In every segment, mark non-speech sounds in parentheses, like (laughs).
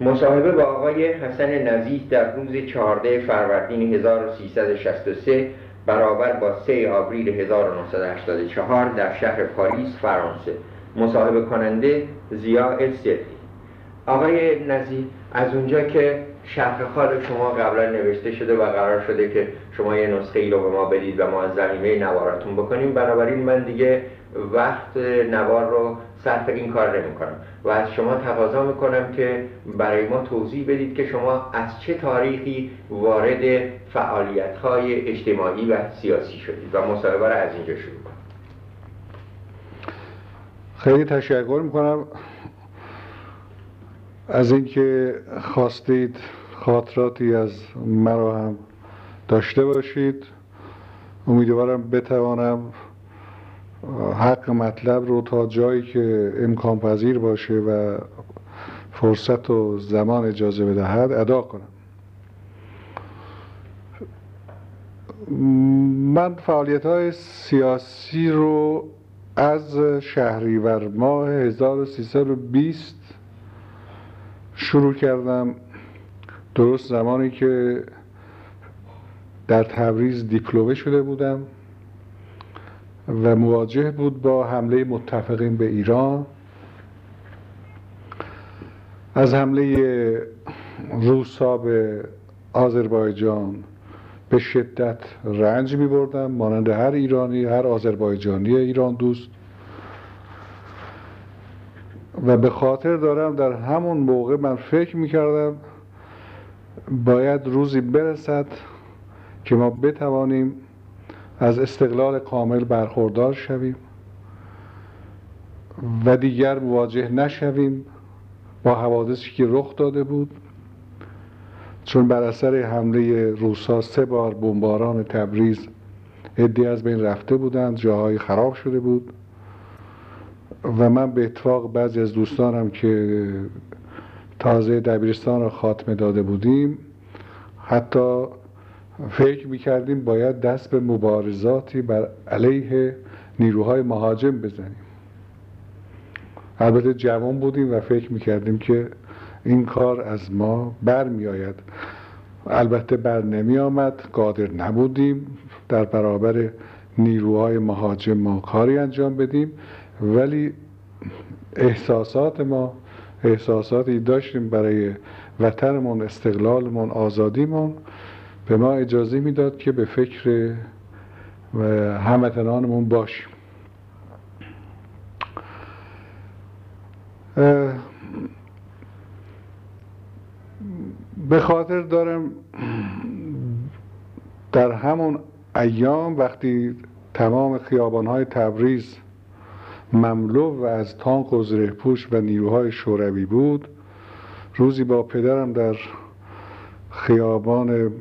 مصاحبه با آقای حسن نزیح در روز 14 فروردین 1363 برابر با 3 آوریل 1984 در شهر پاریس فرانسه. مصاحبه کننده زیا صدقی آقای نزیح از اونجا که شرح خال شما قبلا نوشته شده و قرار شده که شما یه نسخه ای رو به ما بدید و ما از زمینه نواراتون بکنیم بنابراین من دیگه وقت نوار رو صرف این کار نمی کنم و از شما تقاضا می‌کنم که برای ما توضیح بدید که شما از چه تاریخی وارد فعالیت های اجتماعی و سیاسی شدید. و مصاحبه را از اینجا شروع کنم. خیلی تشکر می‌کنم. از اینکه خواستید خاطراتی از مرا هم داشته باشید امیدوارم بتوانم حق مطلب رو تا جایی که امکان پذیر باشه و فرصت و زمان اجازه بدهد ادا کنم. من فعالیت های سیاسی رو از شهریور ماه 1320 شروع کردم. درست زمانی که در تبریز دیپلومه شده بودم. و مواجه بود با حمله متفقین به ایران. از حمله روسا به آذربایجان به شدت رنج می بردم مانند هر ایرانی هر آذربایجانی ایران دوست. و به خاطر دارم در همون موقع من فکر می کردم باید روزی برسد که ما بتوانیم از استقلال کامل برخوردار شویم و دیگر مواجه نشویم با حوادثی که رخ داده بود. چون بر اثر حمله روسا سه بار بمباران تبریز عدی از بین رفته بودند جاهای خراب شده بود. و من به اتفاق بعضی از دوستانم که تازه دبیرستان را خاتمه داده بودیم حتی فکر می‌کردیم باید دست به مبارزاتی بر علیه نیروهای مهاجم بزنیم. البته جوان بودیم و فکر می‌کردیم که این کار از ما بر میآید البته بر نمی آمد قادر نبودیم در برابر نیروهای مهاجم ما کاری انجام بدیم. ولی احساسات ما احساساتی داشتیم برای وطنمون استقلالمون آزادیمون به ما اجازه می‌داد که به فکر هموطنانمون باشیم. به خاطر دارم در همون ایام وقتی تمام خیابانهای تبریز مملو و از تانک و پوش و نیروهای شوروی بود روزی با پدرم در خیابان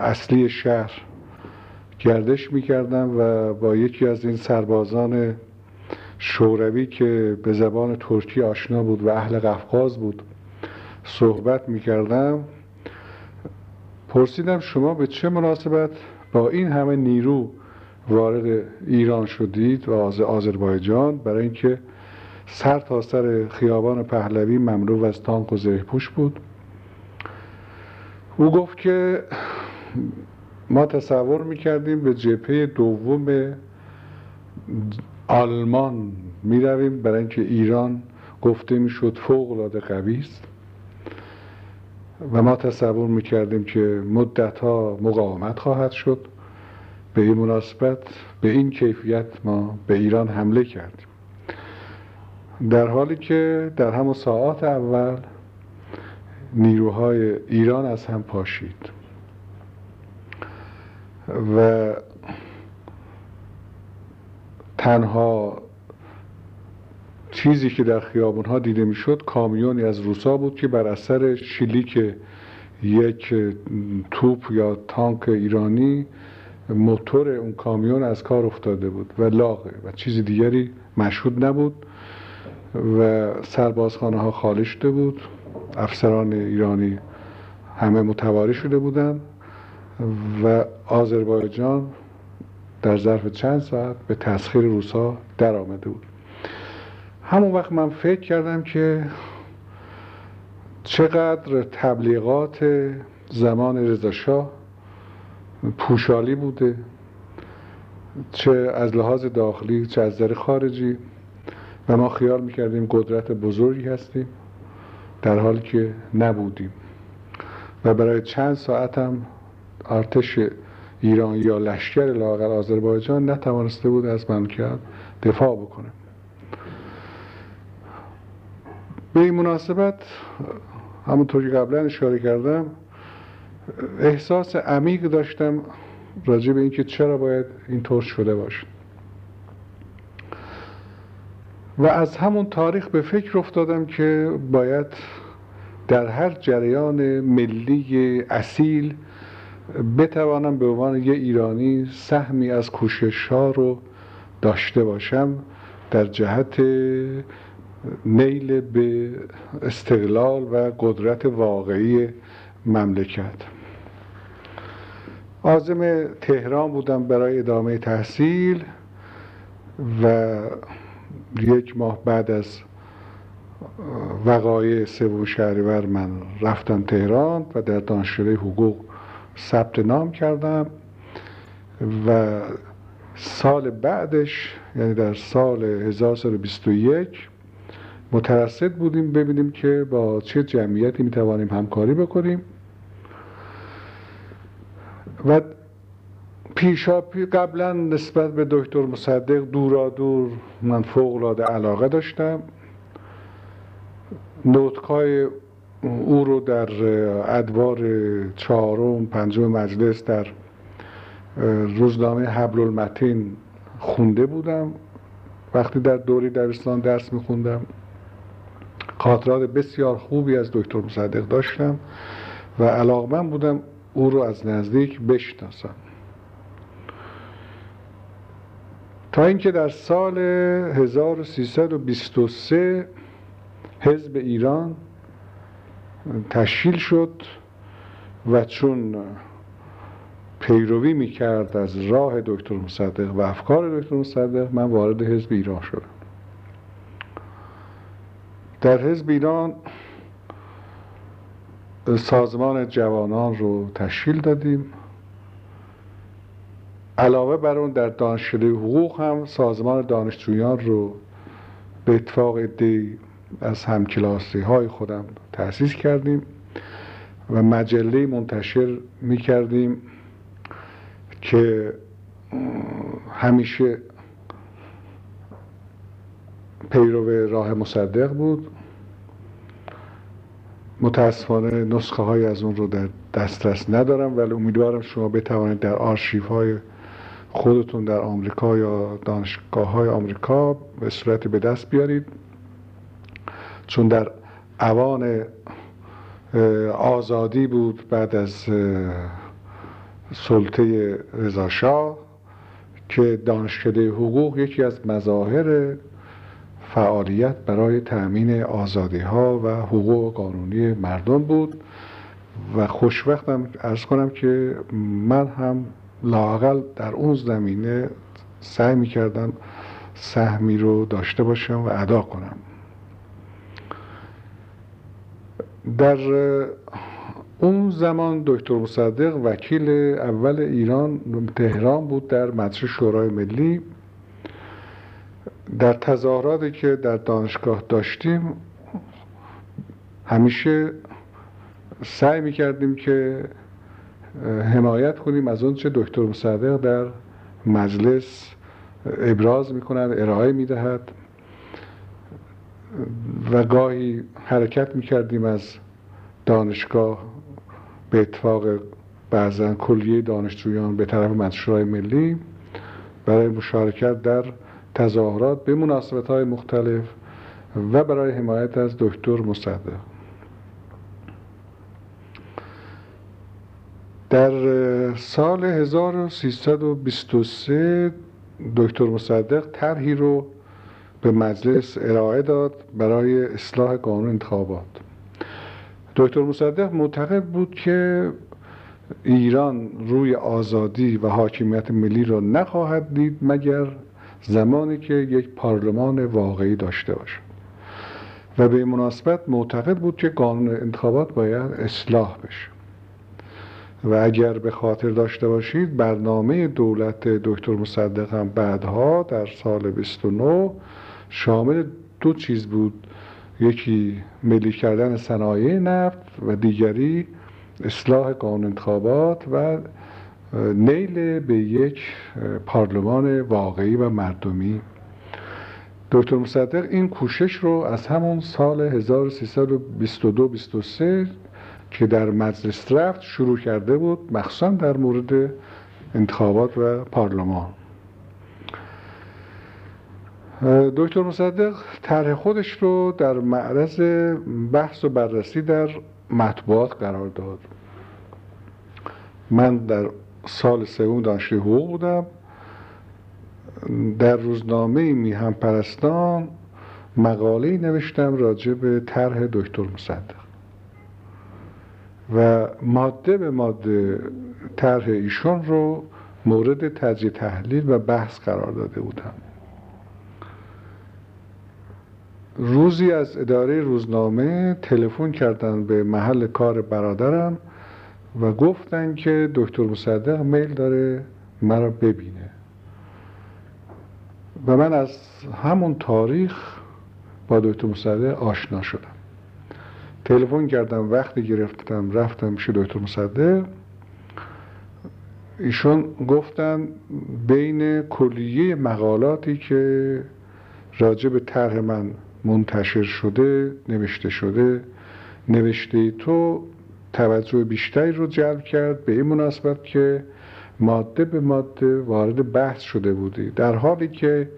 اصلی شهر گردش می‌کردم و با یکی از این سربازان شوروی که به زبان ترکی آشنا بود و اهل قفقاز بود صحبت می‌کردم. پرسیدم شما به چه مناسبت با این همه نیرو وارد ایران شدید و از آذربایجان؟ برای اینکه سر تا سر خیابان پهلوی مملو از تانک و پوش بود. او گفت که ما تصور می‌کردیم به جبهه دوم آلمان می‌رویم. برای اینکه ایران گفته می‌شد فوق العاده قوی و ما تصور می‌کردیم که مدت ها مقاومت خواهد شد. به این مناسبت به این کیفیت ما به ایران حمله کردیم. در حالی که در همون ساعات اول نیروهای ایران از هم پاشید. و تنها چیزی که در خیابون ها دیده می‌شد کامیونی از روسا بود که بر اثر شلیک یک توپ یا تانک ایرانی موتور اون کامیون از کار افتاده بود و لاغه و چیز دیگری مشهود نبود و سربازخانه ها خالی شده بود. افسران ایرانی همه متواری شده بودند. و آذربایجان در ظرف چند ساعت به تسخیر روسا در آمده بود. همون وقت من فکر کردم که چقدر تبلیغات زمان رضاشاه پوشالی بوده چه از لحاظ داخلی چه از نظر خارجی. و ما خیال می‌کردیم قدرت بزرگی هستیم در حالی که نبودیم. و برای چند ساعت هم ارتش ایران یا لشکر لاغر آذربایجان نتوانسته بود از مملکت دفاع بکنه. به این مناسبت همونطور که قبلا اشاره کردم احساس عمیق داشتم راجع به اینکه چرا باید اینطور شده باشه. و از همون تاریخ به فکر افتادم که باید در هر جریان ملی اصیل بتوانم به عنوان یه ایرانی سهمی از کوشش ها رو داشته باشم در جهت نیل به استقلال و قدرت واقعی مملکت. آزم تهران بودم برای ادامه تحصیل و یک ماه بعد از وقایع سوم شهریور من رفتم تهران و در دانشکده حقوق ثبت نام کردم و سال بعدش یعنی در سال 1321 مترصد بودیم ببینیم که با چه جمعیتی می‌توانیم همکاری بکنیم. و پیشا قبلا نسبت به دکتر مصدق دورا دور من فوق العاده علاقه داشتم. نوتکای او رو در ادوار چهارم پنجم مجلس در روزنامه حبل المتین خونده بودم. وقتی در دوری دبستان درس میخوندم خاطرات بسیار خوبی از دکتر مصدق داشتم و علاقمند بودم او رو از نزدیک بشناسم. تا اینکه در سال 1323 حزب ایران تشکیل شد و چون پیروی می‌کرد از راه دکتر مصدق و افکار دکتر مصدق من وارد حزب ایران شدم. در حزب ایران سازمان جوانان رو تشکیل دادیم. علاوه بر اون در دانشکده حقوق هم سازمان دانشجویان رو به اتفاق دی از همکلاسی های خودم تأسیس کردیم و مجله منتشر می کردیم که همیشه پیرو راه مصدق بود. متاسفانه نسخه های از اون رو در دسترس ندارم ولی امیدوارم شما بتوانید در آرشیف های خودتون در آمریکا یا دانشگاه های آمریکا به صورت به دست بیارید. چون در اوان آزادی بود بعد از سلطه رضاشاه که دانشکده حقوق یکی از مظاهر فعالیت برای تأمین آزادی ها و حقوق قانونی مردم بود و خوشوقتم ارز کنم که من هم لاقل در اون زمینه سعی می کردم سهمی رو داشته باشم و ادا کنم. در اون زمان دکتر مصدق وکیل اول ایران تهران بود در مجلس شورای ملی. در تظاهراتی که در دانشگاه داشتیم همیشه سعی می‌کردیم که حمایت کنیم از اون چه دکتر مصدق در مجلس ابراز می‌کنند ارائه می‌دهد. و گاهی حرکت می‌کردیم از دانشگاه به اتفاق بعضا کلیه دانشجویان به طرف مجلس ملی برای مشارکت در تظاهرات به مناسبت های مختلف و برای حمایت از دکتر مصدق. در سال 1323 دکتر مصدق طرحی رو به مجلس ارائه داد برای اصلاح قانون انتخابات. دکتر مصدق معتقد بود که ایران روی آزادی و حاکمیت ملی را نخواهد دید مگر زمانی که یک پارلمان واقعی داشته باشد. و به این مناسبت معتقد بود که قانون انتخابات باید اصلاح بشه. و اگر به خاطر داشته باشید برنامه دولت دکتر مصدق هم بعدها در سال 29 شامل دو چیز بود. یکی ملی کردن صنایع نفت و دیگری اصلاح قانون انتخابات و نیل به یک پارلمان واقعی و مردمی. دکتر مصدق این کوشش رو از همون سال 1322-23 که در مجلس رفت شروع کرده بود مخصوصا در مورد انتخابات و پارلمان. دکتر مصدق طرح خودش رو در معرض بحث و بررسی در مطبوعات قرار داد. من در سال سوم دانشجوی حقوق بودم. در روزنامه میهم پرستان مقاله نوشتم راجع به طرح دکتر مصدق. و ماده به ماده طرح ایشون رو مورد تجزیه تحلیل و بحث قرار داده بودم. روزی از اداره روزنامه تلفن کردن به محل کار برادرم و گفتن که دکتر مصدق میل داره مرا ببینه. و من از همون تاریخ با دکتر مصدق آشنا شدم. تلفن کردم وقتی گرفتم رفتم پیش دکتر مصدق. ایشون گفتن بین کلیه مقالاتی که راجع به طرح من منتشر شده نوشته شده. نوشته تو توجه بیشتری رو جلب کرد به این مناسبت که ماده به ماده وارد بحث شده بودی. در حالی که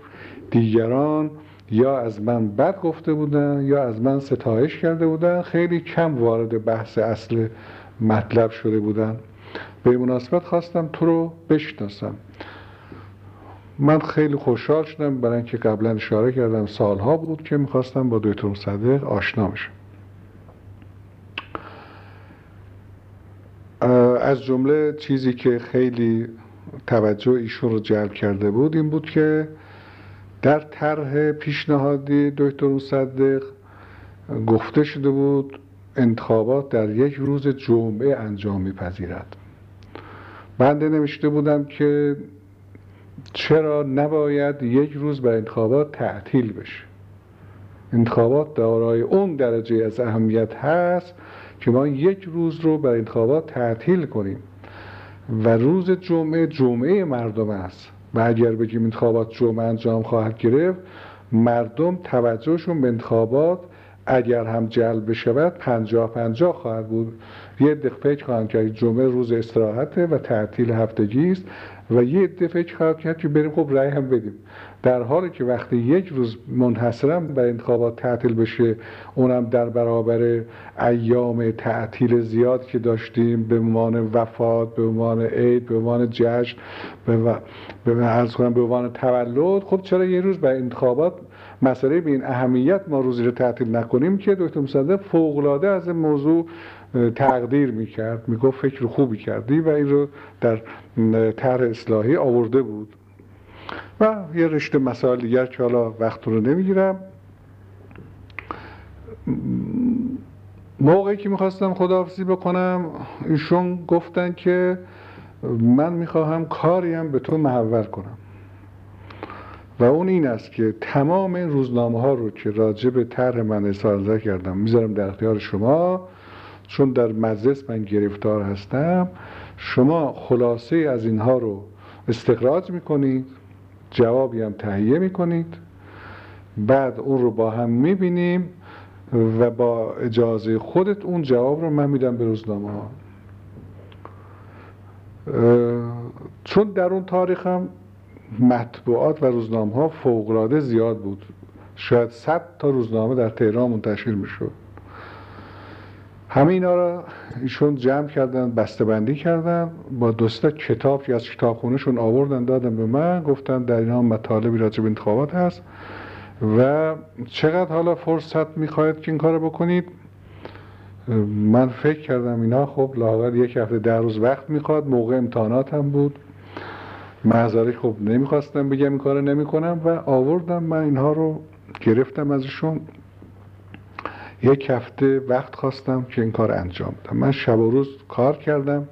دیگران یا از من بد گفته بودن یا از من ستایش کرده بودن خیلی کم وارد بحث اصل مطلب شده بودن. به این مناسبت خواستم تو رو بشناسم. من خیلی خوشحال شدم. برای اینکه قبلا اشاره کردم سالها بود که می‌خواستم با دکتر مصدق آشنا بشم. از جمله چیزی که خیلی توجه ایشون رو جلب کرده بود این بود که در طرح پیشنهادی دکتر مصدق گفته شده بود انتخابات در یک روز جمعه انجام میپذیرد. بنده نوشته بودم که چرا نباید یک روز بر انتخابات تعطیل بشه؟ انتخابات دارای اون درجه از اهمیت هست که ما یک روز رو بر انتخابات تعطیل کنیم. و روز جمعه جمعه مردم است. و اگر بگیم انتخابات جمعه انجام خواهد گرفت مردم توجهشون به انتخابات اگر هم جلب بشود پنجاه پنجاه خواهد بود. یه دقیقه خواهند کرد جمعه روز استراحته و تعطیل هفتگی است. و یه عده فکر خواهد کرد که بریم خب رأی هم بدیم. در حالی که وقتی یک روز منحصرا بر انتخابات تعطیل بشه اونم در برابر ایام تعطیل زیاد که داشتیم به عنوان وفات به عنوان عید به عنوان جشن به به کنم به عنوان تولد خب چرا یه روز بر انتخابات مسئله به این اهمیت ما روزی رو تعطیل نکنیم که دکتر مصدق فوقلاده از این موضوع تقدیر می‌کرد می‌گفت فکر خوبی کردی و این رو در طرح اصلاحی آورده بود. و یه رشته مسائل دیگر که حالا وقت رو نمی‌گیرم. موقعی که می‌خواستم خداحافظی بکنم ایشون گفتن که من می‌خواهم کاریم به تو محول کنم. و اون این است که تمام این روزنامه ها رو که راجع به طرح من اظهار کردم می‌ذارم در اختیار شما. چون در مجلس من گرفتار هستم شما خلاصه از اینها رو استخراج می‌کنید جوابی هم تهیه می‌کنید بعد اون رو با هم می‌بینیم و با اجازه خودت اون جواب رو من میدم به روزنامه ها چون در اون تاریخ هم مطبوعات و روزنامه ها فوقلاده زیاد بود. شاید صد تا روزنامه در تهران منتشر می‌شد. همه اینا را ایشون جمع کردن بسته بندی کردن با دوستا کتاب که از کتابخونهشون آوردن دادن به من گفتن در اینا مطالبی راجع به انتخابات هست و چقدر حالا فرصت می‌خواید که این کار بکنید؟ من فکر کردم اینا خب لاغر یک هفته در روز وقت می‌خواد. موقع امتحانات هم بود. محضاری خب نمی‌خواستم بگم این کار نمی‌کنم و آوردم من اینها رو گرفتم ازشون. یک هفته وقت خواستم که این کار انجام بدم. من شب و روز کار کردم.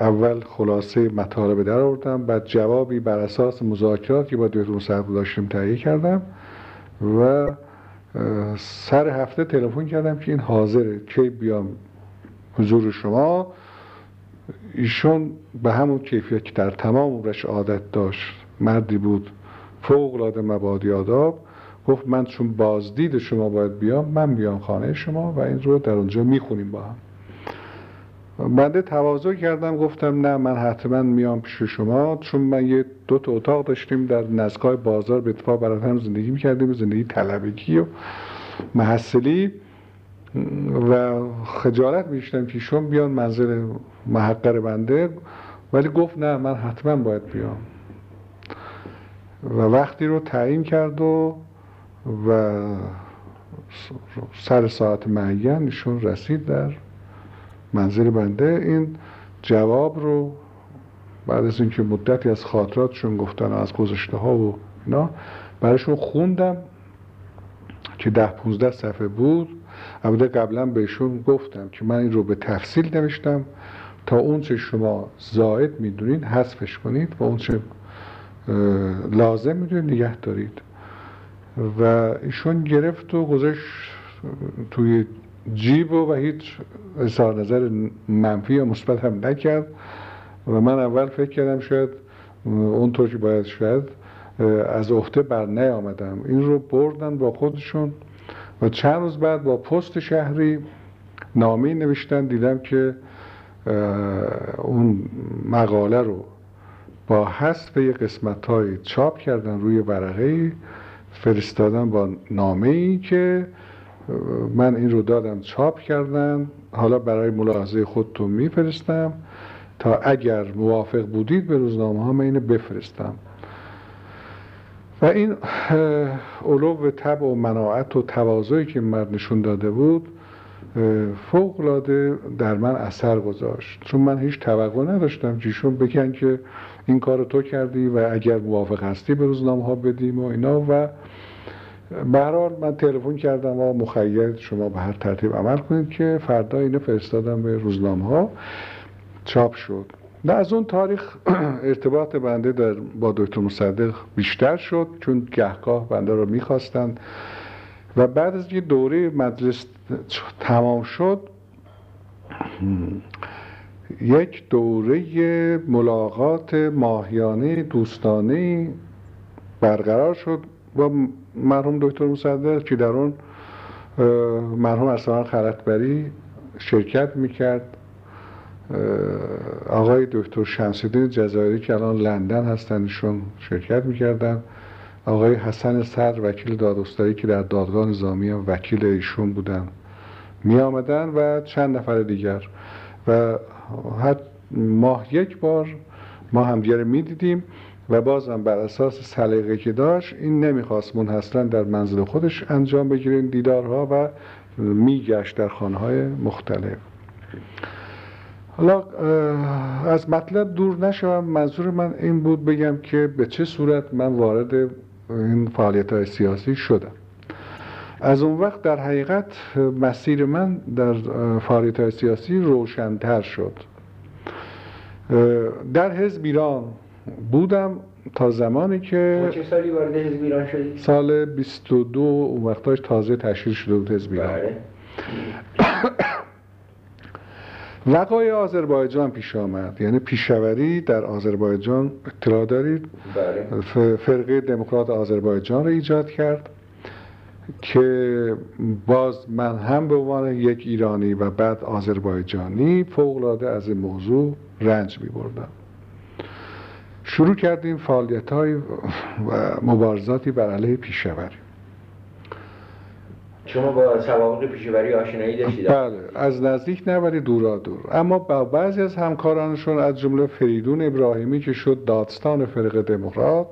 اول خلاصه مطالب در آوردم بعد جوابی بر اساس مذاکراتی با دکتر مصعب داشتیم تهیه کردم و سر هفته تلفن کردم که این حاضره کی بیام حضور شما؟ ایشون به همون کیفیت که در تمام عمرش عادت داشت مردی بود فوق العاده مبادی آداب گفت من چون بازدید شما باید بیام من بیام خانه شما و این رو در اونجا می‌خونیم با هم. بنده تواضع کردم گفتم نه من حتما میام پیش شما چون من یه دو تا اتاق داشتیم در نزدیکای بازار به اتفاق برای هم زندگی می‌کردیم زندگی طلبگی و محصلی. و خجالت میشتم که بیان منزل محقر بنده ولی گفت نه من حتما باید بیام. و وقتی رو تعیین کرد و و سر ساعت معین ایشون رسید در منزل بنده. این جواب رو بعد از اینکه مدتی از خاطراتشون گفتن از گذشته ها و اینا برایشون خوندم که ده پونزده صفحه بود. البته قبلا بهشون گفتم که من این رو به تفصیل نوشتم. تا اون چه شما زائد می‌دونید حذفش کنید و اون چه لازم می‌دونید نگه دارید. و ایشون گرفت و گذاشت توی جیب و, و هیچ اظهار نظر منفی یا مثبت هم نکرد. و من اول فکر کردم شاید اونطور که باید شاید از عهده بر نیامدم این رو بردن با خودشون. و چند روز بعد با پست شهری نامی نوشتن دیدم که اون مقاله رو با حذف یه قسمت های چاپ کردن روی ورقه فرستادن با نامه که من این رو دادم چاپ کردن. حالا برای ملاحظه خودتون میفرستم تا اگر موافق بودید به روزنامه ها من اینو بفرستم. و این علو تب و مناعت و تواضعی که مرد نشون داده بود فوق در من اثر گذاشت. چون من هیچ توقع نداشتم چیشون بگن که این کار تو کردی و اگر موافق هستی به روزنامه ها بدیم و اینا. و برحال من تلفن کردم و مخیر شما به هر ترتیب عمل کنید که فردا اینو فرستادم به روزنامه ها. چاپ شد. نه از اون تاریخ (clears throat) ارتباط بنده در با دکتر مصدق بیشتر شد چون گهگاه بنده رو می‌خواستند. و بعد از یه دوره مجلس تمام شد یک دوره ملاقات ماهیانه دوستانه برقرار شد با مرحوم دکتر مصدق که در اون مرحوم ارسلان خلطبری شرکت می‌کرد. آقای دکتر شمسیدین جزایری که الان لندن هستنشون شرکت می‌کردن. آقای حسن سر وکیل دادگستری که در دادگاه نظامی هم وکیل ایشون بودن. می آمدن و چند نفر دیگر. و حد ماه یک بار ما همدیگه می دیدیم و بازم بر اساس سلیقه که داشت این نمی‌خواست منحصرا در منزل خودش انجام بگیره این دیدارها و میگشت در خانه های مختلف. حالا از مطلب دور نشوم منظور من این بود بگم که به چه صورت من وارد این فعالیت های سیاسی شدم از اون وقت در حقیقت مسیر من در فعالیت های سیاسی روشنتر شد در حزب ایران بودم تا زمانی که چه سالی وارد حزب ایران شدید؟ سال 22 اون وقتاش تازه تشکیل شده بود حزب ایران بله. (coughs) وقای آذربایجان پیش آمد. یعنی پیشوری در آذربایجان اطلاع دارید. بله. فرقه دموکرات آذربایجان رو ایجاد کرد که باز من هم به عنوان یک ایرانی و بعد آذربایجانی فوقلاده از این موضوع رنج می بردم شروع کردیم فعالیت های و مبارزاتی بر علیه پیشوری شما با سوابق پیشوری آشنایی داشتید؟ بله از نزدیک نه ولی دورا دور. اما با بعضی از همکارانشون از جمله فریدون ابراهیمی که شد دادستان فرق دموکرات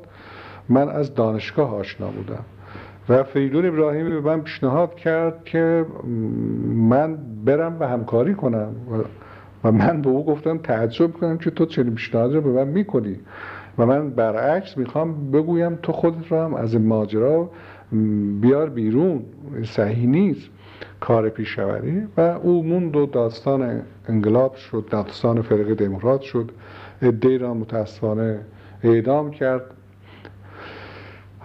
من از دانشگاه آشنا بودم. و فریدون ابراهیمی به من پیشنهاد کرد که من برم و همکاری کنم. و من به او گفتم تعجب کنم که تو چنین پیشنهاد رو به من می‌کنی. و من برعکس می‌خوام بگویم تو خودت رو هم از این ماجرا بیار بیرون صحیح نیست کار پیشوری و او موند و داستان انقلاب شد داستان فرقه دموکرات شد. ادهی را متاسفانه اعدام کرد.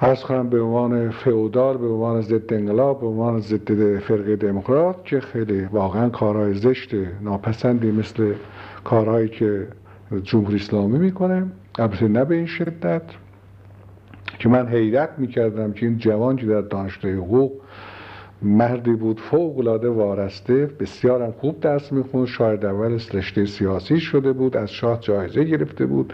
ارز کنم به عنوان فئودال به عنوان ضد انقلاب به عنوان ضد فرقه دموکرات که خیلی واقعا کارهای زشت ناپسندی مثل کارهایی که جمهوری اسلامی می‌کنه. البته نه به این شدت. که من حیرت می‌کردم که این جوان که در دانشگاه حقوق مردی بود فوق العاده وارسته بسیارم خوب درس می‌خوند شاید اول رشته سیاسی شده بود از شاه جایزه گرفته بود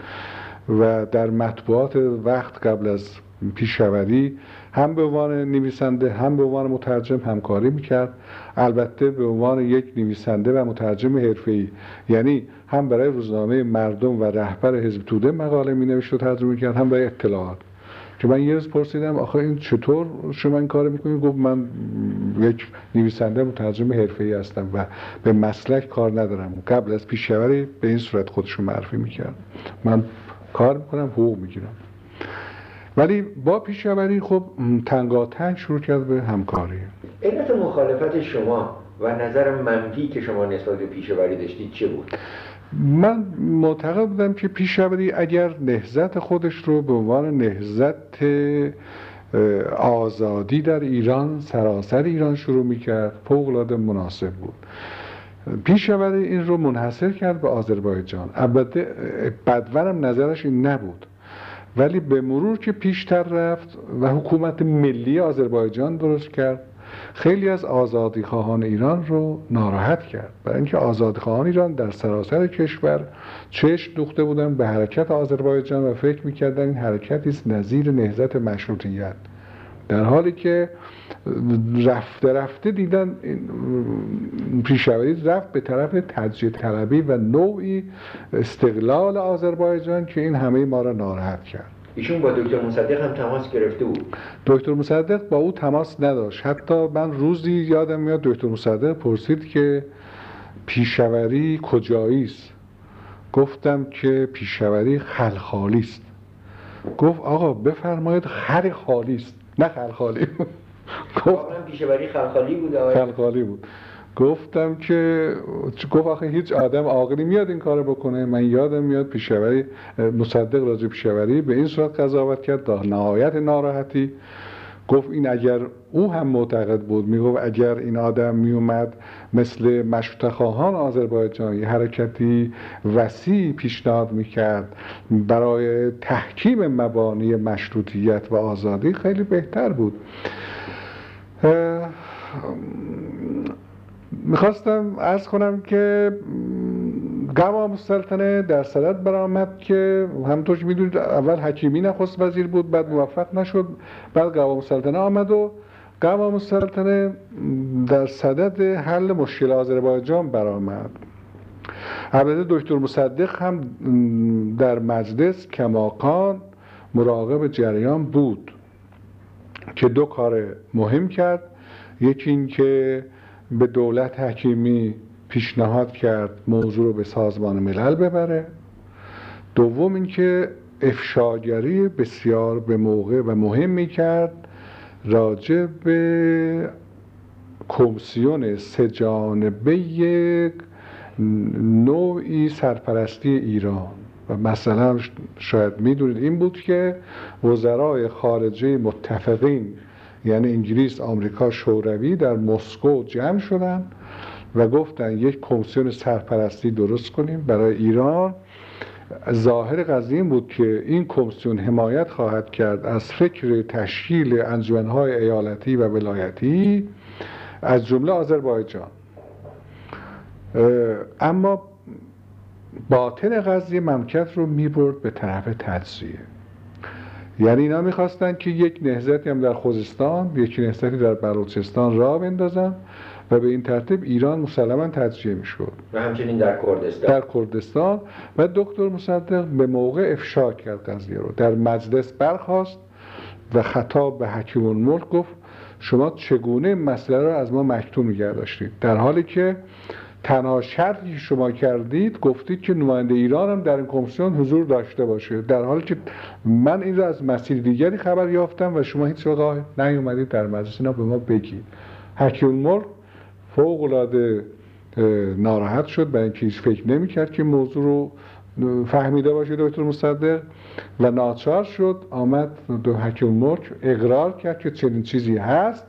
و در مطبوعات وقت قبل از پیشوری هم به عنوان نویسنده هم به عنوان مترجم همکاری می‌کرد. البته به عنوان یک نویسنده و مترجم حرفه‌ای یعنی هم برای روزنامه مردم و رهبر حزب توده مقاله می نوشت و ترجمه کرد هم برای اطلاعات. که من یه روز پرسیدم آخه این چطور شما این کار می‌کنید گفت من یک نویسنده مترجم حرفه‌ای هستم و به مسلک کار ندارم. قبل از پیشوری به این صورت خودشون معرفی می‌کرد من کار می‌کنم حقوق می‌گیرم. ولی با پیشوری خب تنگاتنگ شروع کرد به همکاری. علت مخالفت شما و نظر منفی که شما نسبت به پیشوری داشتید چه بود؟ من معتقد بودم که پیشوری اگر نهزت خودش رو به عنوان نهزت آزادی در ایران سراسر ایران شروع می‌کرد فوق مناسب بود. پیشوری این رو منحصر کرد به آذربایجان. البته بدورم نظرش این نبود. ولی به مرور که پیشتر رفت و حکومت ملی آذربایجان درست کرد خیلی از آزادی خواهان ایران رو ناراحت کرد برای اینکه آزادی خواهان ایران در سراسر کشور چشم دوخته بودن به حرکت آذربایجان و فکر می‌کردن این حرکتی است نظیر نهضت مشروطیت. در حالی که رفته رفته دیدن پیشوری رفت به طرف تجزیه طلبی و نوعی استقلال آذربایجان که این همه ما را ناراحت کرد. ایشون با دکتر مصدق هم تماس گرفته بود. دکتر مصدق با او تماس نداشت. حتی من روزی یادم میاد دکتر مصدق پرسید که پیشوری کجایی است؟ گفتم که پیشوری خلخالی است. گفت آقا بفرمایید خر خالی است نه خلخالی. گفت پیشوری خلخالی بود. خلخالی بود. گفتم که گفت آخه هیچ آدم عاقلی میاد این کارو بکنه. من یادم میاد پیشوری مصدق راجع پیشوری به این صورت قضاوت کرد تا نهایت ناراحتی. گفت این اگر او هم معتقد بود می‌گفت اگر این آدم میومد مثل مشروط خواهان آذربایجان یه حرکتی وسیع پیشنهاد می‌کرد برای تحکیم مبانی مشروطیت و آزادی خیلی بهتر بود. می‌خواستم ارز کنم که قوام سلطنه در صدد برآمد که همطور که می‌دونید اول حکیمی نخست وزیر بود بعد موفق نشد بعد قوام سلطنه آمد و قوام سلطنه در صدد حل مشکل آذربایجان برآمد. البته دکتر مصدق هم در مجلس کماکان مراقب جریان بود که دو کار مهم کرد. یکی اینکه به دولت حکیمی پیشنهاد کرد موضوع رو به سازمان ملل ببره. دوم اینکه افشاگری بسیار به موقع و مهمی کرد راجع به کمیسیون سه جانبه نوعی سرپرستی ایران. و مثلا شاید می‌دونید این بود که وزرای خارجه متفقین یعنی انگلیس آمریکا شوروی در مسکو جمع شدن و گفتن یک کمیسیون سرپرستی درست کنیم. برای ایران ظاهر قضیه بود که این کمیسیون حمایت خواهد کرد از فکر تشکیل انجمنهای ایالتی و ولایتی از جمله آذربایجان. اما باطن قضیه مملکت رو می‌برد به طرف تجزیه. یعنی اینا می‌خواستن که یک نهزتی هم در خوزستان یک نهزتی در بلوچستان را بندازن و به این ترتیب ایران مسلما تجزیه می‌شد. و همچنین در کردستان. در کردستان و دکتر مصدق به موقع افشا کرد قضیه رو. در مجلس برخواست و خطاب به حکیم الملک گفت شما چگونه مسئله رو از ما مکتوم نگه داشتید؟ در حالی که تنها شرطی شما کردید گفتید که نماینده ایران هم در این کمیسیون حضور داشته باشه. در حالی که من این رو از مسیر دیگری خبر یافتم و شما هیچ وقت نیومدید در مجلس اینا به ما بگید. حکیم الملک فوق العاده ناراحت شد برای اینکه هیچ فکر نمی‌کرد که موضوع رو فهمیده باشه دکتر مصدق و ناچار شد آمد دو حکیم ملک اقرار کرد که چنین چیزی هست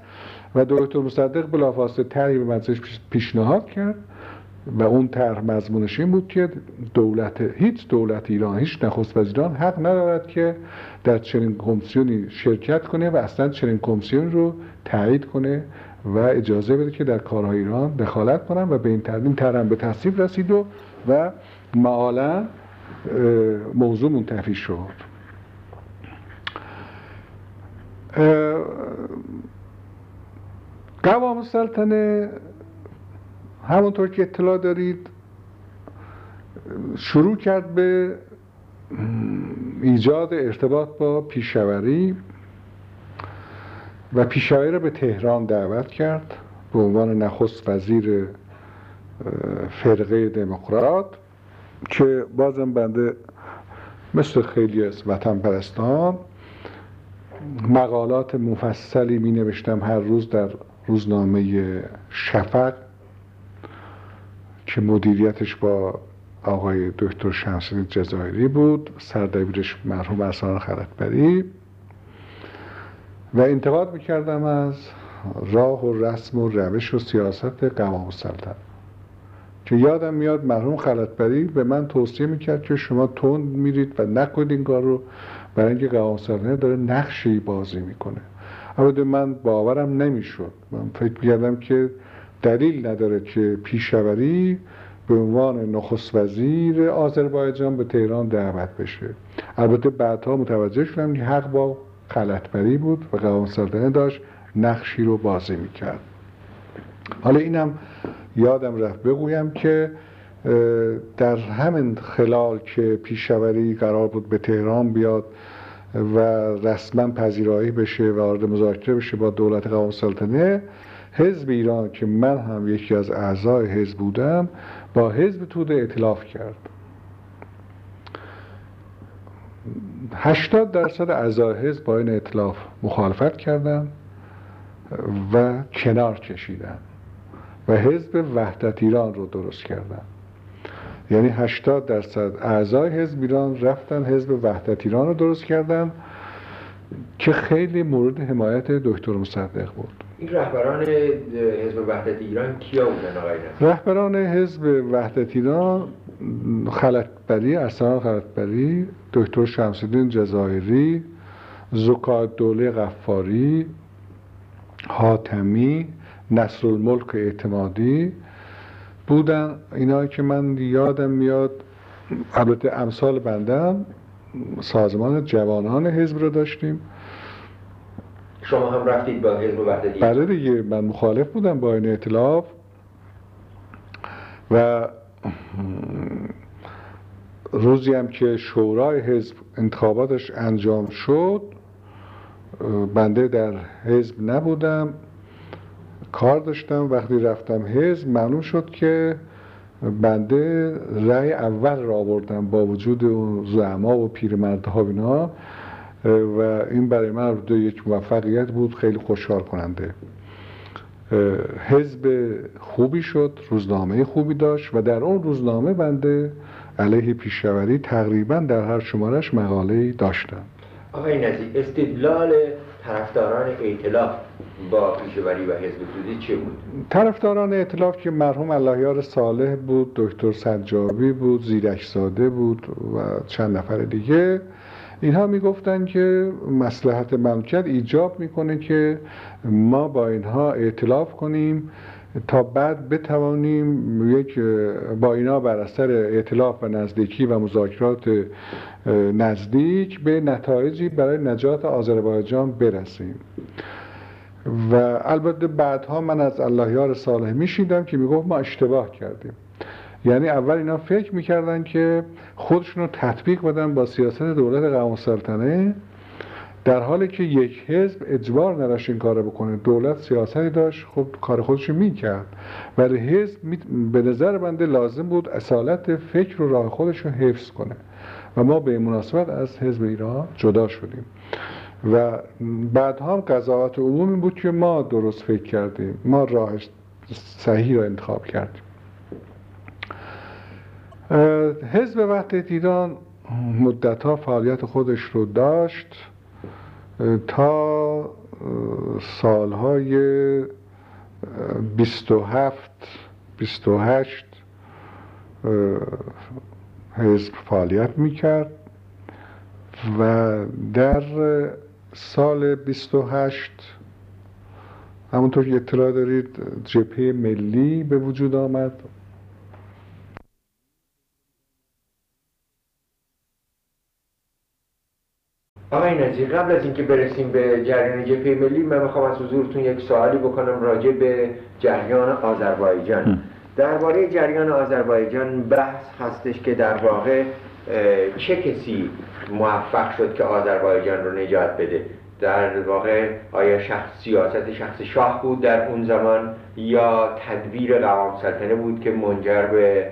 و دکتر مصدق بلافاصله طرحی به مجلس پیشنهاد کرد. و اون طرح مضمونش این بود که دولت هیچ دولت ایران هیچ نخست وزیران حق ندارد که در چنین کمیسیونی شرکت کنه و اصلا چنین کمیسیون رو تایید کنه و اجازه بده که در کارهای ایران دخالت کنن و به این ترتیب طرح به تصویب رسید و و معالا موضوع منتفی شد. قوام سلطنه همونطور که اطلاع دارید شروع کرد به ایجاد ارتباط با پیشوری و پیشوری را به تهران دعوت کرد به عنوان نخست وزیر فرقه دموکرات که بازم بنده مثل خیلی از وطن پرستان مقالات مفصلی می نوشتم هر روز در روزنامه شفق. که مدیریتش با آقای دکتر شمسین جزایری بود سردبیرش مرحوم اصلا خلطبری و انتقاد می‌کردم از راه و رسم و روش و سیاست قوام سلطن که یادم میاد مرحوم خلطبری به من توصیه می‌کرد که شما تند میرید و نکنید این کار رو. برای اینکه قوام سلطنه داره نقشی بازی می‌کنه. البته من باورم نمی‌شد. من فکر می‌کردم که دلیل نداره که پیشوری به عنوان نخست وزیر آذربایجان به تهران دعوت بشه. البته بعدها متوجه شدم که حق با خلطبری بود و قوام سلطنه داشت نقشی رو بازی می‌کرد. حالا اینم یادم رفت بگویم که در همین خلال که پیشوری قرار بود به تهران بیاد و رسما پذیرایی بشه و وارد مذاکره بشه با دولت قوام سلطنه حزب ایران که من هم یکی از اعضای حزب بودم با حزب توده اطلاف کرد. 80 درصد اعضای حزب با این اطلاف مخالفت کردن و کنار کشیدن و حزب وحدت ایران رو درست کردن. یعنی 80 درصد اعضای حزب ایران رفتن حزب وحدت ایران رو درست کردن که خیلی مورد حمایت دکتر مصدق بود. این رهبران حزب وحدت ایران کیا بودن آقای رهبران حزب وحدت ایران خلطبری ارسلان خلطبری دکتر شمسدین جزایری زکات دوله غفاری حاتمی نصر الملک اعتمادی بودن. اینا که من یادم میاد البته امثال بندم سازمان جوانان حزب رو داشتیم. شما هم رفتید با حزب وحدتی؟ بله دیگه من مخالف بودم با این اطلاف و روزی هم که شورای حزب انتخاباتش انجام شد بنده در حزب نبودم کار داشتم. وقتی رفتم حزب معلوم شد که بنده رأی اول را آوردم با وجود اون زعما و پیرمردها اینا. و این برای من یک موفقیت بود خیلی خوشحال کننده. حزب خوبی شد روزنامه خوبی داشت و در اون روزنامه بنده علیه پیشوری تقریبا در هر شمارش مقاله داشتم. آقای نزی استدلال طرفداران ائتلاف با پیشوری و حزب توده چه بود؟ طرفداران ائتلاف که مرحوم اللهیار صالح بود دکتر سجابی بود زیرک ساده بود و چند نفر دیگه. اینها می‌گفتن که مسلحت مملکت ایجاب می‌کنه که ما با اینها اعتلاف کنیم تا بعد بتوانیم یک با اینا بر اثر اعتلاف و نزدیکی و مذاکرات نزدیک به نتایجی برای نجات آذربایجان برسیم. و البته بعدها من از اللهیار صالح میشیدم که می‌گفت ما اشتباه کردیم. یعنی اول اینا فکر می‌کردن که خودشون رو تطبیق بدن با سیاست دولت قوام سلطنه در حالی که یک حزب اجبار نداشت این کار بکنه. دولت سیاستی داشت خب کار خودش می‌کرد. ولی حزب به نظر بنده لازم بود اصالت فکر و راه خودش رو حفظ کنه. و ما به مناسبت از حزب ایران جدا شدیم. و بعد هم قضاوت عمومی بود که ما درست فکر کردیم. ما راه صحیح را انتخاب کردیم. حزب وحدت ایران مدت فعالیت خودش رو داشت تا سالهای 27 28 حزب فعالیت می‌کرد و در سال 28 همونطور که اطلاع دارید جبهه ملی به وجود آمد. آقای نزیر قبل از اینکه برسیم به جریان جبهه ملی من می‌خوام از حضورتون یک سوالی بکنم راجع به جریان آذربایجان. درباره جریان آذربایجان بحث هستش که در واقع چه کسی موفق شد که آذربایجان رو نجات بده؟ در واقع آیا شخص سیاست شخص شاه بود در اون زمان یا تدبیر قوام سلطنه بود که منجر به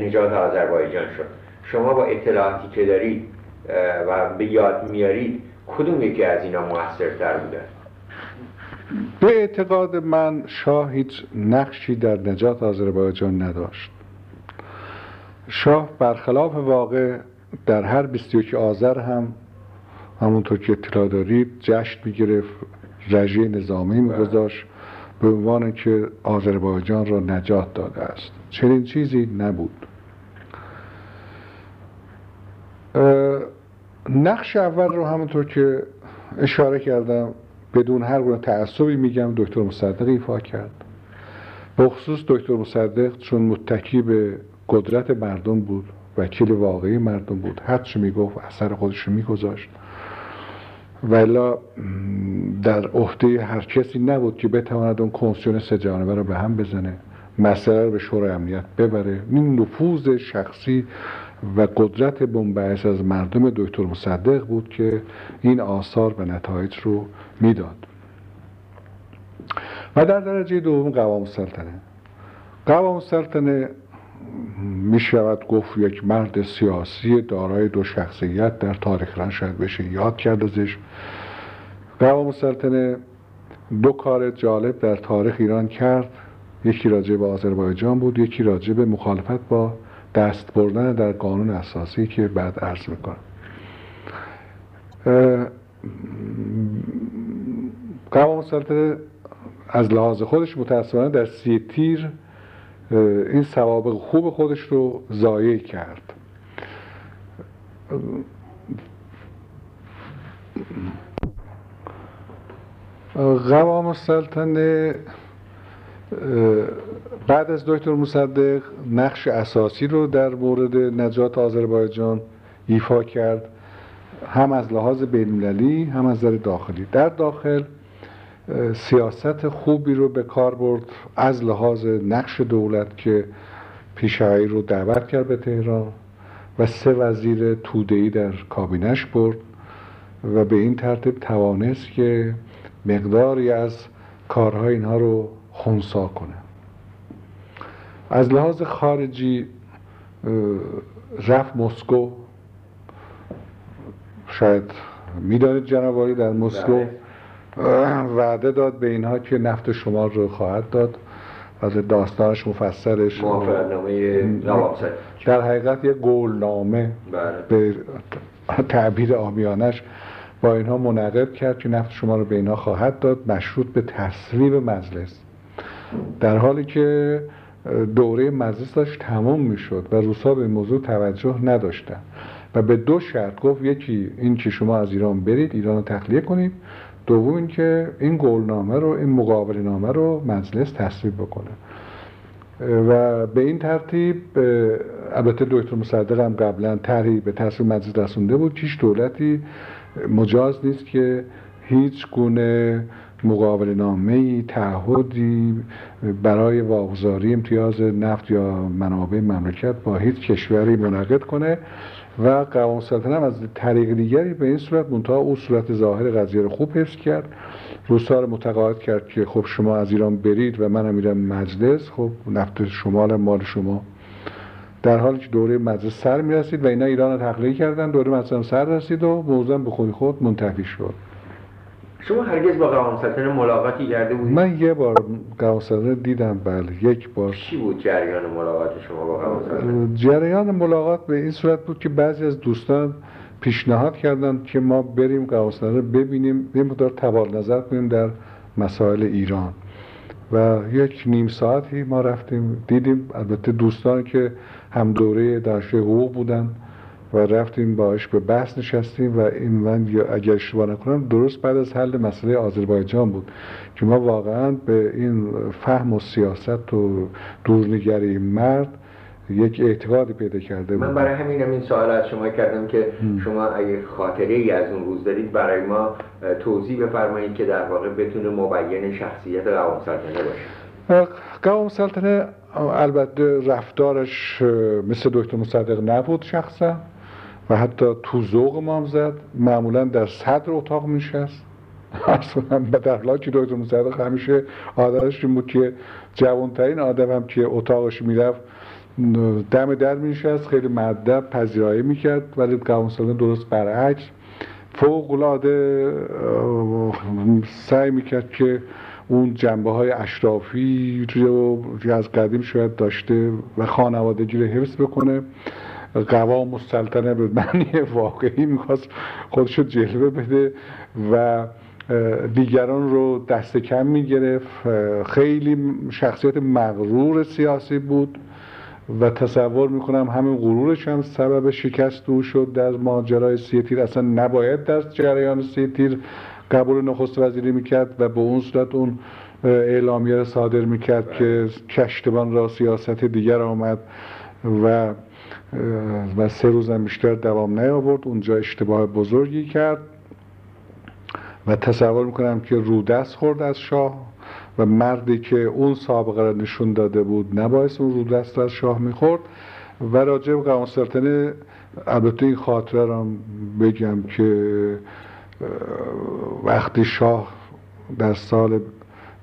نجات آذربایجان شد؟ شما با اطلاعاتی که دارید و به یاد میارید کدوم یکی از اینا موثرتر بوده؟ به اعتقاد من شاه هیچ نقشی در نجات آذربایجان نداشت. شاه برخلاف واقع در هر 21 آذر هم همونطور که اطلاع دارید جشن می‌گرفت رژه نظامی میگذاشت به عنوان که آذربایجان را نجات داده است. چنین چیزی نبود. نقش اول رو همونطور که اشاره کردم بدون هر گونه تعصبی میگم دکتر مصدق ایفا کرد. به خصوص دکتر مصدق چون متکی به قدرت مردم بود وکیل واقعی مردم بود. هر چی می‌گفت اثر خودش رو میگذاشت. ولا در عهده هر کسی نبود که بتواند اون کنسیون سه جانبه رو به هم بزنه. مسئله رو به شورای امنیت ببره. این نفوذ شخصی و قدرت بنبعث از مردم دکتر مصدق بود که این آثار و نتایج رو می‌داد. و در درجه دوم قوام سلطنه. قوام سلطنه می شود گفت یک مرد سیاسی دارای دو شخصیت در تاریخ رن شاید بشه. یاد کرد ازش. قوام سلطنه دو کار جالب در تاریخ ایران کرد. یکی راجع به آذربایجان بود یکی راجع به مخالفت با دست بردن در قانون اساسی که بعد عرض می‌کنم. قوام سلطنه از لحاظ خودش متاسفانه در سی تیر این سوابق خوب خودش رو ضایع کرد. قوام السلطنه بعد از دکتر مصدق نقش اساسی رو در مورد نجات آذربایجان ایفا کرد هم از لحاظ بینالمللی هم از نظر داخلی. در داخل سیاست خوبی رو به کار برد از لحاظ نقش دولت که پیشایی رو دعوت کرد به تهران و سه وزیر تودهی در کابینش برد و به این ترتیب توانست که مقداری از کارهای اینها رو خونسا کنه. از لحاظ خارجی رفت مسکو. شاید می‌دانید جناب در مسکو. بله. وعده داد به اینها که نفت شمال رو خواهد داد. از داستانش مفسرش. در حقیقت یک گولنامه بله. به تعبیر آمیانش با اینها منعقد کرد که نفت شما رو به اینها خواهد داد. مشروط به تصویب مجلس. در حالی که دوره مجلس داشت تمام می‌شد و روسا به موضوع توجه نداشتن و به دو شرط گفت یکی این که شما از ایران برید ایران رو تخلیه کنید. دوم اینکه این قولنامه رو این مقابل نامه رو مجلس تصویب بکنه. و به این ترتیب البته دکتر مصدق هم قبلا طرحی به تصویب مجلس رسونده بود. هیچ دولتی مجاز نیست که هیچ گونه مقابل نامه تعهدی برای واگذاری امتیاز نفت یا منابع مملکت با هیچ کشوری منعقد کنه و قوام سلطنه هم از طریق دیگری به این صورت منتها او صورت ظاهر قضیه رو خوب حفظ کرد. روسا رو متقاعد کرد که خب شما از ایران برید و منم میرم مجلس. خب نفت شمال مال شما. در حالی که دوره مجلس سر می‌رسید و اینا ایران رو تخلیه کردن دوره مجلس سر رسید و موضوع به خودی خود منتفی شد. شما هرگز با قوام سلطنه ملاقاتی کرده بودید؟ من یه بار قوام سلطنه دیدم بله یک بار چی بود جریان ملاقات شما با قوام سلطنه؟ جریان ملاقات به این صورت بود که بعضی از دوستان پیشنهاد کردند که ما بریم قوام سلطنه ببینیم یه مقدار تبادل نظر کنیم در مسائل ایران و یک نیم ساعتی ما رفتیم دیدیم البته دوستان که هم دوره دانشجوی حقوق بودن و رفتیم باش به بحث نشستیم و این من اگر اشتباه نکنم درست بعد از حل مسئله آذربایجان بود که ما واقعا به این فهم و سیاست و دورنگری مرد یک اعتقادی پیدا کرده من برای همینم این سوال از شما کردم که شما اگه خاطره ای از اون روز دارید برای ما توضیح بفرمایید که در واقع بتونه مبین شخصیت قوام سلطنه باشه. قوام سلطنه البته رفتارش مثل دکتر مصدق نبود شخصا. و حتی تو ذوق ما زد معمولا در صدر اتاق میشست اصلا در حالا که دکتر مصدق همیشه عادتش این بود که جوانترین آدم هم که اتاقش می‌رفت دم در میشست خیلی مدب پذیرایی می‌کرد ولی قوام درست برعکس. فوق العاده سعی می‌کرد که اون جنبه های اشرافی رو از قدیم شاید داشته و خانوادگی رو حفظ بکنه. قوام السلطنه به معنی واقعی می‌خواست خودش رو جلوه بده و دیگران رو دست کم می‌گرفت. خیلی شخصیت مغرور سیاسی بود و تصور می‌کنم همین غرورش هم سبب شکست او شد در ماجرای سی تیر. اصلا نباید در جریان سی تیر قبول نخست وزیری می‌کرد و به اون صورت اون اعلامیه را صادر می‌کرد که کشتبان را سیاست دیگر آمد و و سه روزم بیشتر دوام نیاورد. اونجا اشتباه بزرگی کرد و تصور می‌کنم که رودست خورد از شاه و مردی که اون سابقه را نشون داده بود نباید اون رودست از شاه می‌خورد. و راجع به قوام سلطنه البته این خاطره را بگم که وقتی شاه در سال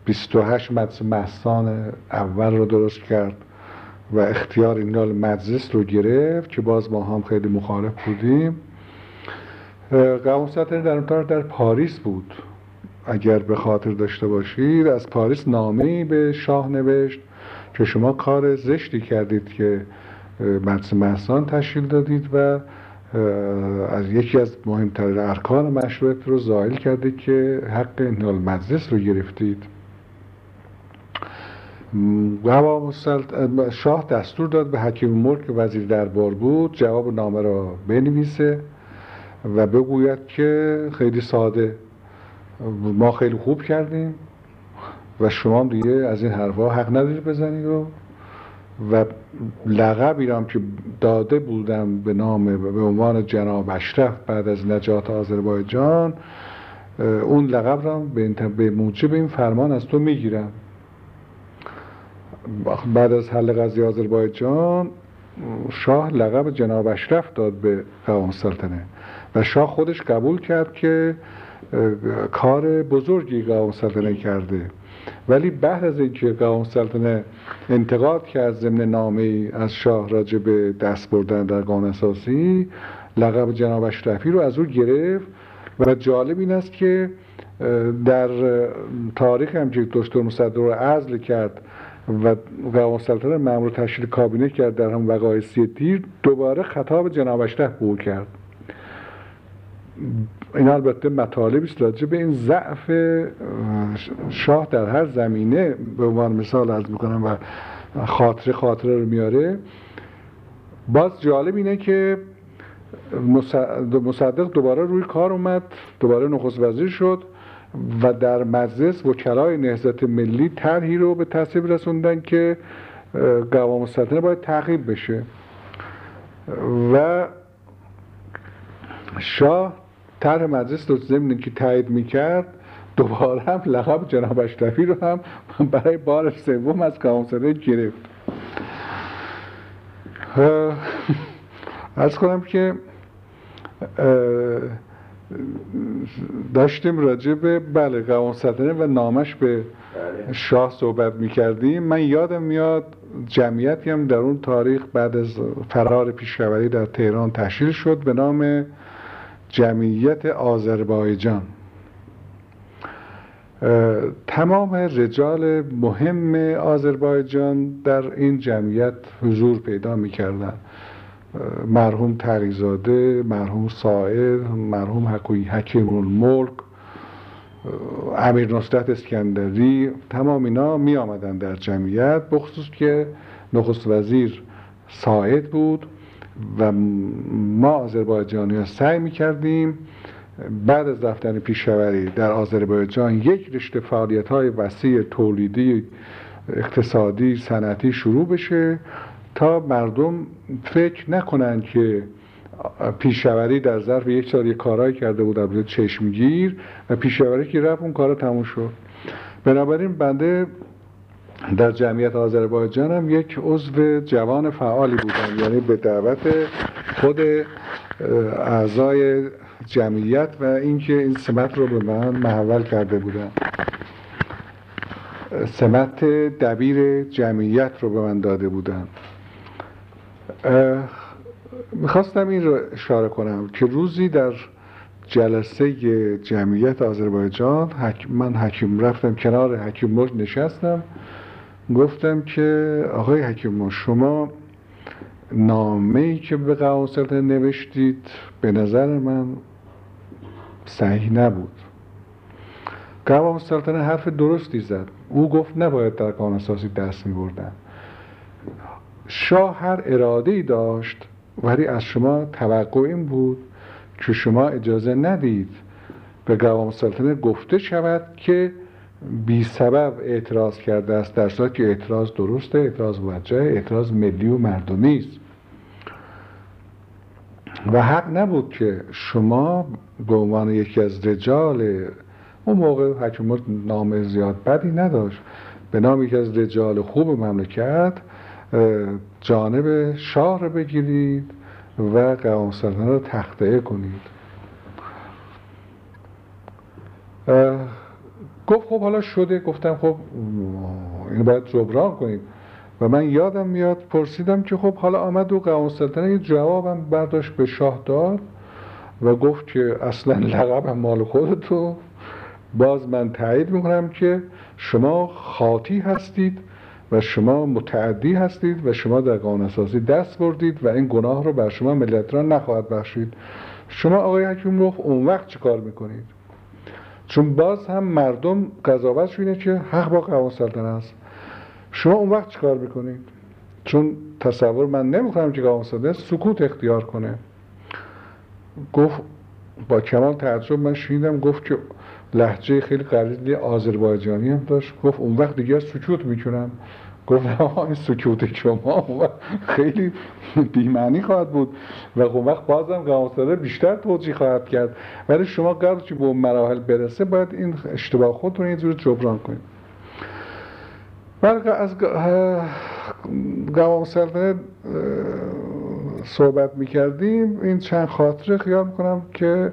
28 مجلس محسان اول رو درست کرد و اختیار این مجلس رو گرفت که باز ما هم خیلی مخالف بودیم. قوام سلطنه در در پاریس بود. اگر به خاطر داشته باشید از پاریس نامه به شاه نوشت که شما کار زشتی کردید که مجلس محسان تشکیل دادید و از یکی از مهمترین ارکان مشروعیت رو زائل کردید که حق انحلال مجلس رو گرفتید. شاه دستور داد به حکیم ملک که وزیر دربار بود جواب نامه را بنویسه و بگوید که خیلی ساده. ما خیلی خوب کردیم و شما دیگه از این حرفها حق ندارید بزنید و و لقبی هم که داده بودم به نام به عنوان جناب اشرف بعد از نجات آذربایجان اون لقب را به موجب این فرمان از تو می‌گیرم. بعد از حل قضیه آذربایجان شاه لقب جناب اشرف داد به قوام سلطنه و شاه خودش قبول کرد که کار بزرگی قوام سلطنه کرده. ولی بعد از اینکه قوام سلطنه انتقاد کرد ضمن نامه از شاه راجع به دست بردن در قانون اساسی لقب جناب اشرفی رو از او گرفت و جالب این است که در تاریخ هم که دکتر مصدق رو عزل کرد و قوام سلطنه مأمور تشکیل کابینه کرد در هم وقایع تیر دوباره خطاب جناب اشرف به کرد. این البته مطالبی است راجع به این ضعف شاه در هر زمینه به عنوان مثال از می‌کنم و خاطره خاطره رو میاره. باز جالب اینه که مصدق دوباره روی کار اومد دوباره نخست وزیر شد. و در مجلس وکلای نهضت ملی طرحی رو به تصویب رسوندن که قوام السلطنه باید تعقیب بشه. و شاه طرح مجلس رو زمین که تایید می‌کرد دوباره هم لقب جناب اشرفی رو هم برای بار سوم از قوام گرفت. از کنم که داشتیم راجع به بله قوام سلطنه و نامش به بله. شاه صحبت می‌کردیم. من یادم میاد جمعیتی هم در اون تاریخ بعد از فرار پیشخبری در تهران تشکیل شد به نام جمعیت آذربایجان. تمام رجال مهم آذربایجان در این جمعیت حضور پیدا می‌کردن مرحوم تریزاده مرحوم ساعد مرحوم حکوی حکیم الملک امیر نصرت اسکندری تمام اینا می آمدن در جمعیت بخصوص که نخست وزیر ساعد بود و ما آذربایجانی ها سعی می کردیم بعد از رفتن پیشوری در آذربایجان یک رشته فعالیت های وسیع تولیدی اقتصادی صنعتی شروع بشه. تا مردم فکر نکنند که پیشوری در ظرف یک سال یک کارایی کرده بود در چشمگیر و پیشوری که رفت اون کارا تموم شد. بنابراین بنده در جمعیت آذربایجان هم یک عضو جوان فعالی بودم یعنی به دعوت خود اعضای جمعیت و اینکه این سمت رو به من محول کرده بودن. سمت دبیر جمعیت رو به من داده بودن. می‌خواستم این رو اشاره کنم که روزی در جلسه جمعیت آذربایجان من حکیم رفتم کنار حکیم مش نشستم. گفتم که آقای حکیم شما نامه ای که به سلطنه نوشتید به نظر من صحیح نبود. قوام سلطنه حرف درستی زد. او گفت نباید در قانون اساسی دست می شاه هر اراده ای داشت ولی از شما توقع این بود که شما اجازه ندید به قوام سلطنه گفته شود که بی سبب اعتراض کرده است در صورت که اعتراض درسته اعتراض وجه اعتراض ملی و مردمی است. و حق نبود که شما به عنوان یکی از رجال اون موقع حکومت نام زیاد بدی نداشت. به نام یکی از رجال خوب مملکت جانب شاه رو بگیرید و قوام سلطنه رو تخته کنید. گفت خب حالا شده. گفتم خب این باید جبران کنید و من یادم میاد پرسیدم که خب حالا آمد و قوام سلطنه یه جوابم برداشت به شاه داد و گفت که اصلا لقبم مال خودتو. باز من تایید می‌کنم که شما خاطی هستید و شما متعدی هستید و شما در قانون اساسی دست بردید و این گناه رو بر شما ملت را نخواهد بخشید. شما آقای حکیم رو اون وقت چه کار می‌کنید؟ چون باز هم مردم قضاوت اینه که حق با قوان سلطنه است. شما اون وقت چه کار می‌کنید؟ چون تصور من نمی‌کنم که قوان سلطنه سکوت اختیار کنه. گفت با کمال تعجب من شنیدم گفت که لحجه خیلی قلیلی آذربایجانی هم داشت. گفت اون وقت دیگه سکوت می‌کنم گفت این سکوت شما خیلی بیمعنی خواهد بود. و اون وقت بازم قوانساده بیشتر توجیه خواهد کرد. ولی شما قبل که به اون مراحل برسه باید این اشتباه خودتون این جور جبران کنید. ولی از قوام صحبت می‌کردیم. این چند خاطره خیال می‌کنم که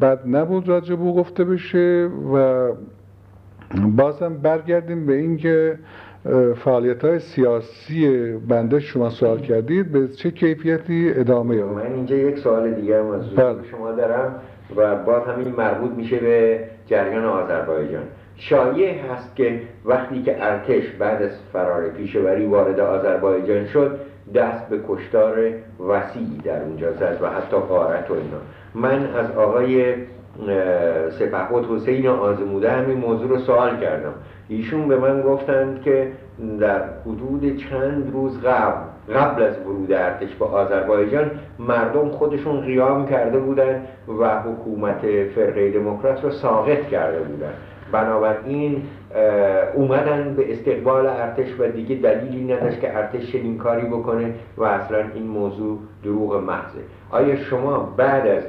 بد نبود راجع گفته بشه و بازم برگردیم به اینکه فعالیت های سیاسی بنده شما سوال کردید به چه کیفیتی ادامه یافت من اینجا یک سوال دیگه هم از بله. شما دارم و باز همین مربوط میشه به جریان آذربایجان شایع هست که وقتی که ارتش بعد از فرار پیشوری وارد آذربایجان شد دست به کشتار وسیعی در اونجا زد و حتی غارت و اینا. من از آقای سپهبد حسین آزموده همین موضوع رو سوال کردم. ایشون به من گفتند که در حدود چند روز قبل قبل از ورود ارتش به آذربایجان مردم خودشون قیام کرده بودند و حکومت فرقه دموکرات رو ساقط کرده بودند. بنابراین اومدن به استقبال ارتش و دیگه دلیلی نداشت که ارتش چنین کاری بکنه و اصلا این موضوع دروغ محضه. آیا شما بعد از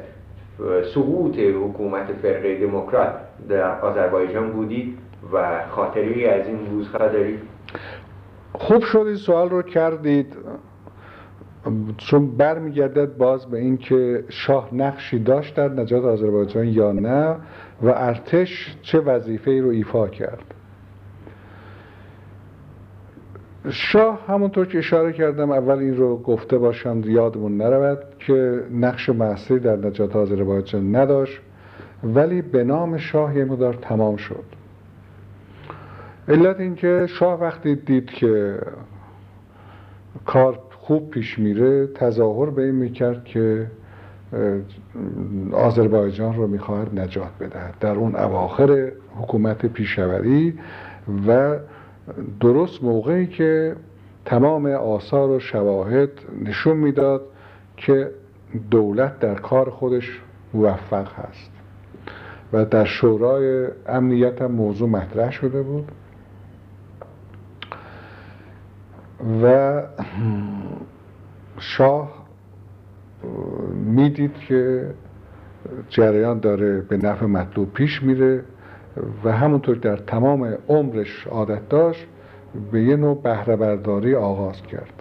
سقوط حکومت فرقه دموکرات در آذربایجان بودید و خاطری از این روزها دارید؟ خوب شد این سوال رو کردید. چون برمیگردد باز به اینکه شاه نقشی داشت در نجات آذربایجان یا نه و ارتش چه وظیفه ای رو ایفا کرد. شاه همونطور که اشاره کردم اول این رو گفته باشم یادمون نرود که نقش محصی در نجات آذربایجان نداشت ولی به نام شاه یه مدار تمام شد. علت اینکه شاه وقتی دید که کار خوب پیش میره تظاهر به این می‌کرد که آذربایجان رو می‌خواهد نجات بدهد. در اون اواخر حکومت پیشوری و درست موقعی که تمام آثار و شواهد نشون می‌داد که دولت در کار خودش موفق هست. و در شورای امنیت هم موضوع مطرح شده بود. و شاه می‌دید که جریان داره به نفع مطلوب پیش میره و همونطور در تمام عمرش عادت داشت به یه نوع بهره برداری آغاز کرد.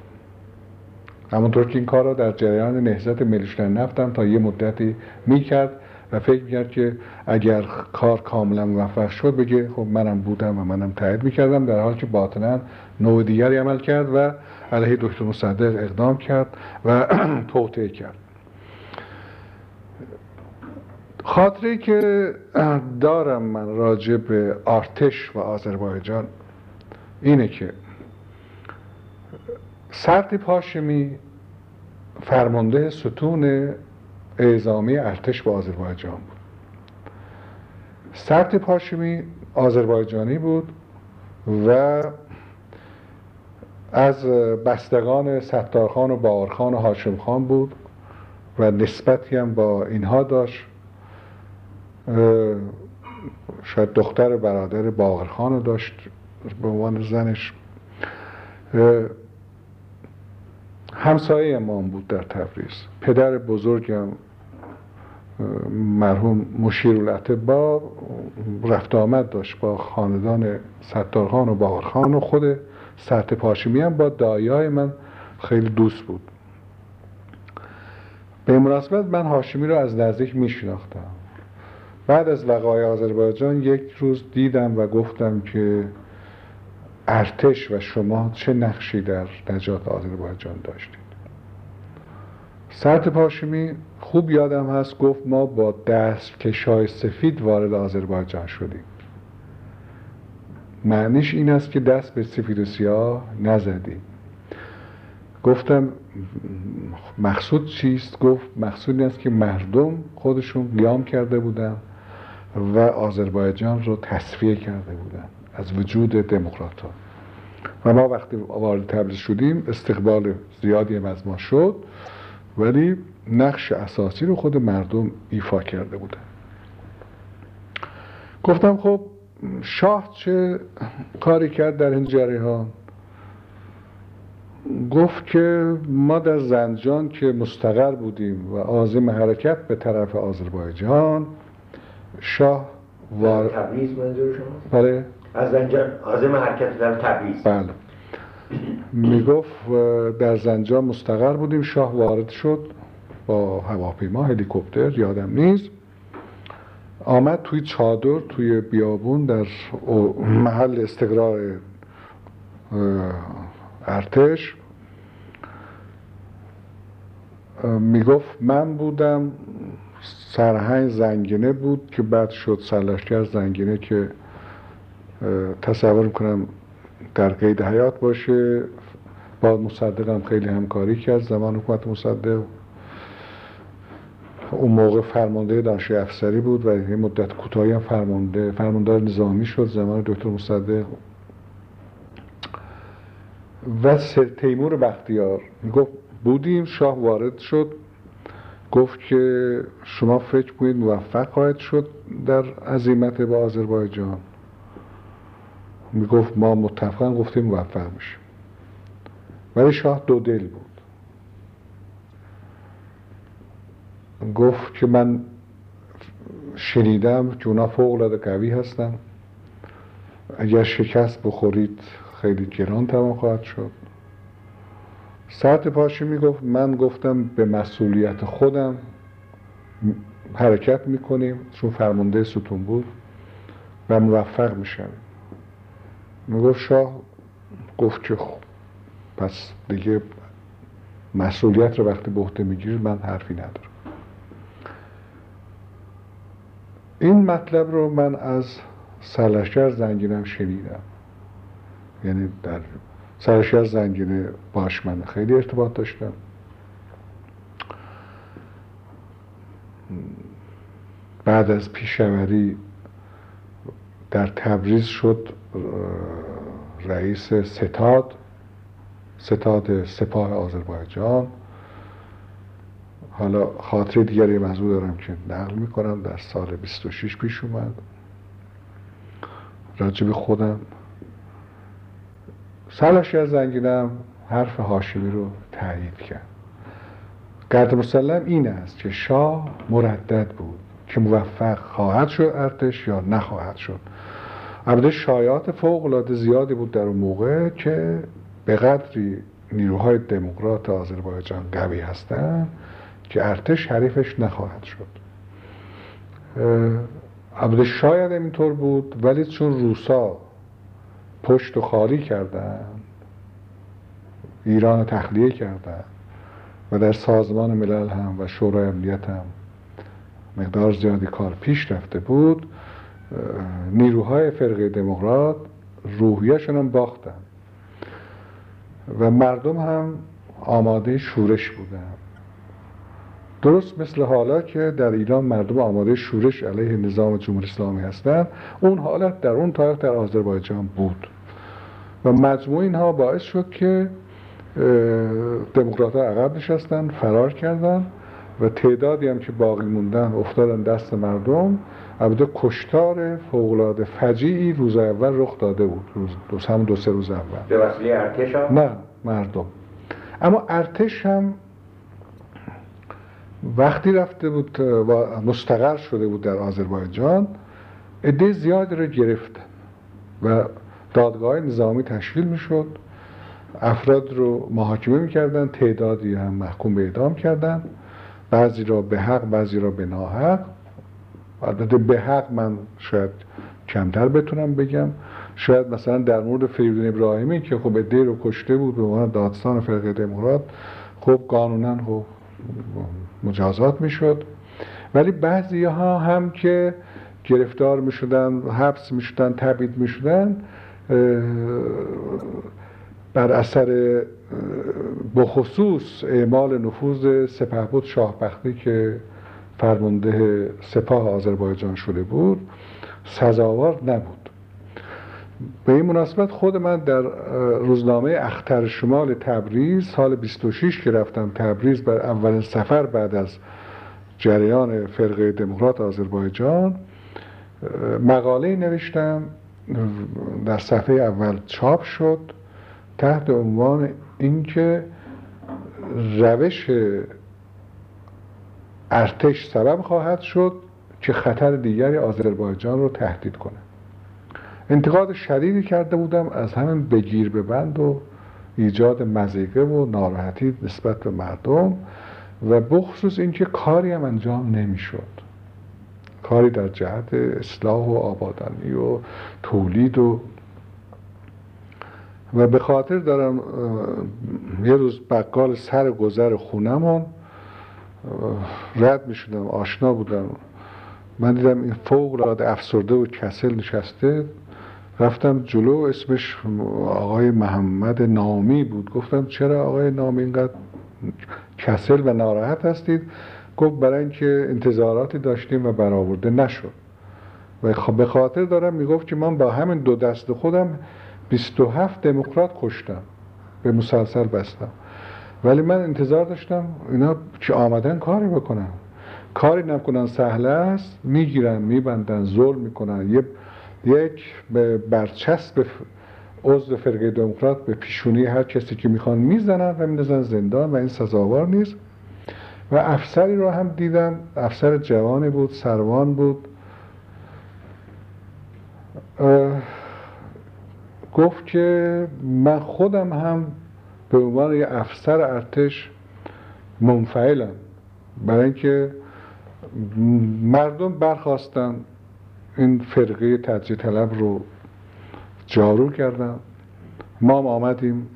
همونطور که این کار را در جریان نهزت ملیشتن نفتم تا یه مدتی می‌کرد. و فکر می‌کرد که اگر کار کاملا موفق شد بگه خب منم بودم و منم تایید می‌کردم در حالی که باطنا نوع دیگری عمل کرد و علیه دکتر مصدق اقدام کرد و (clears throat) توطعه کرد. خاطره که (clears throat) دارم من راجع به آرتش و آذربایجان اینه که سرد پاشمی فرمانده ستون اعزامی ارتش به آذربایجان بود. سرد پاشمی آذربایجانی بود و از بستگان ستارخان و باورخان و هاشم خان بود و نسبتی هم با اینها داشت. شاید دختر برادر باقرخان رو داشت به عنوان زنش. همسایه امام بود در تبریز. پدر بزرگم مرحوم مشیر با رفت آمد داشت با خاندان ستارخان و باقرخان و خود سرت پاشمی هم با دایای من خیلی دوست بود. به مناسبت من هاشمی رو از نزدیک می شناختم بعد از وقای آذربایجان یک روز دیدم و گفتم که ارتش و شما چه نقشی در نجات آذربایجان داشتید؟ سرت پاشمی خوب یادم هست گفت ما با دست کشای سفید وارد آذربایجان شدیم. معنیش این است که دست به سفید و سیاه نزدیم. گفتم مقصود چیست؟ گفت مقصود این است که مردم خودشون قیام کرده بودن و آذربایجان رو تصفیه کرده بودن. از وجود دموکرات ها و ما وقتی وارد تبریز شدیم استقبال زیادی هم از ما شد ولی نقش اساسی رو خود مردم ایفا کرده بودن گفتم خب شاه چه کاری کرد در این جریان گفت که ما در زنجان که مستقر بودیم و عازم حرکت به طرف آذربایجان شاه وار... تبریز منظور شما؟ بله. از زنجان عازم حرکت در تبریز بله. می‌گفت در زنجان مستقر بودیم. شاه وارد شد با هواپیما هلیکوپتر یادم نیست. آمد توی چادر توی بیابون در محل استقرار ارتش. می‌گفت من بودم سرهنگ زنگینه بود که بعد شد سرلشکر زنگینه که تصور می‌کنم در قید حیات باشه. با مصدق هم خیلی همکاری کرد زمان حکومت مصدق. اون موقع فرمانده دانشگاه افسری بود و یه مدت کوتاهی هم فرمانده فرماندار نظامی شد زمان دکتر مصدق. و تیمور بختیار می‌گفت بودیم. شاه وارد شد. گفت که شما فکر کنید موفق خواهد شد در عظیمت با آذربایجان. می‌گفت ما متفقا گفتیم موفق میشیم. ولی شاه دو دل بود. گفت که من شنیدم که اونا فوق قوی هستن. اگر شکست بخورید خیلی گران تمام خواهد شد. ساعت پاشی می‌گفت من گفتم به مسئولیت خودم حرکت می‌کنیم چون فرمانده ستون بود و موفق میشم. می‌گفت شاه گفت که خب پس دیگه مسئولیت رو وقتی به عهده می‌گیرید من حرفی ندارم. این مطلب رو من از سرلشکر زنگینم شنیدم. یعنی در سرلشکر زنگینه باش من خیلی ارتباط داشتم. بعد از پیشوری در تبریز شد. رئیس ستاد ستاد سپاه آذربایجان. حالا خاطر دیگری موضوع دارم که نقل می‌کنم در سال 26 پیش اومد. راجب خودم. سالش از زنگینم حرف هاشمی رو تایید کرد. قدر مسلم این است که شاه مردد بود که موفق خواهد شد ارتش یا نخواهد شد. البته شایعات فوق العاده زیادی بود در اون موقع که به قدری نیروهای دموکرات آذربایجان قوی هستند که ارتش حریفش نخواهد شد. البته شاید اینطور بود ولی چون روسا پشت و خالی کردن ایران تخلیه کردن و در سازمان ملل هم و شورای امنیت هم مقدار زیادی کار پیش رفته بود نیروهای فرقه دموکرات روحیهشون هم باختن. و مردم هم آماده شورش بودن. درست مثل حالا که در ایران مردم آماده شورش علیه نظام جمهوری اسلامی هستند اون حالت در اون تاریخ در آذربایجان بود. و مجموع اینها باعث شد که دموکرات عقب نشستن فرار کردن و تعدادی هم که باقی موندن افتادن دست مردم البته کشتار فوقلاده فجیعی روز اول رخ داده بود. روز دو هم دو سه روز اول. به وسیله ارتش نه مردم. اما ارتش هم وقتی رفته بود و مستقر شده بود در آذربایجان عده زیادی رو گرفتن و دادگاه نظامی تشکیل می‌شد. افراد رو محاکمه می‌کردن تعدادی هم محکوم به اعدام کردن. بعضی را به حق بعضی را به ناحق. البته به حق من شاید کمتر بتونم بگم. شاید مثلا در مورد فریدون ابراهیمی که خب عده رو کشته بود به عنوان دادستان فرقه دموکرات خب قانونا خب مجازات می‌شد. ولی بعضی ها هم که گرفتار می شدن حبس می شدن تبعید می شدن بر اثر بخصوص اعمال نفوذ سپهبد شاهبختی که فرمانده سپاه آذربایجان شده بود سزاوار نبود. به این مناسبت خود من در روزنامه اختر شمال تبریز سال 26 که رفتم تبریز بر اولین سفر بعد از جریان فرقه دموکرات آذربایجان مقاله نوشتم در صفحه اول چاپ شد تحت عنوان اینکه روش ارتش سبب خواهد شد که خطر دیگری آذربایجان رو تهدید کنه. انتقاد شدیدی کرده بودم از همین بگیر به بند و ایجاد مزیقه و ناراحتی نسبت به مردم و بخصوص اینکه کاری هم انجام نمی‌شد. کاری در جهت اصلاح و آبادانی و تولید و و به خاطر دارم یه روز بقال سر گذر خونمون رد می شدم آشنا بودم. من دیدم این فوق العاده افسرده و کسل نشسته. رفتم جلو اسمش آقای محمد نامی بود. گفتم چرا آقای نامی اینقدر کسل و ناراحت هستید؟ گفت برای اینکه انتظاراتی داشتیم و برآورده نشد. و خب به خاطر دارم می‌گفت که من با همین دو دست خودم 27 دموکرات کشتم. به مسلسل بستم. ولی من انتظار داشتم اینا که آمدن کاری بکنن. کاری نکنن سهل است. می‌گیرن میبندن ظلم می‌کنن. یه یک به برچسب عضو فرقه دموکرات به پیشونی هر کسی که می‌خوان می‌زنن و میندازن زندان و این سزاوار نیست. و افسری رو هم دیدم افسر جوانی بود سروان بود. گفت که من خودم هم به عنوان یه افسر ارتش منفعلم برای اینکه مردم برخواستن این فرقه تجزیه طلب رو جارو کردن. ما هم آمدیم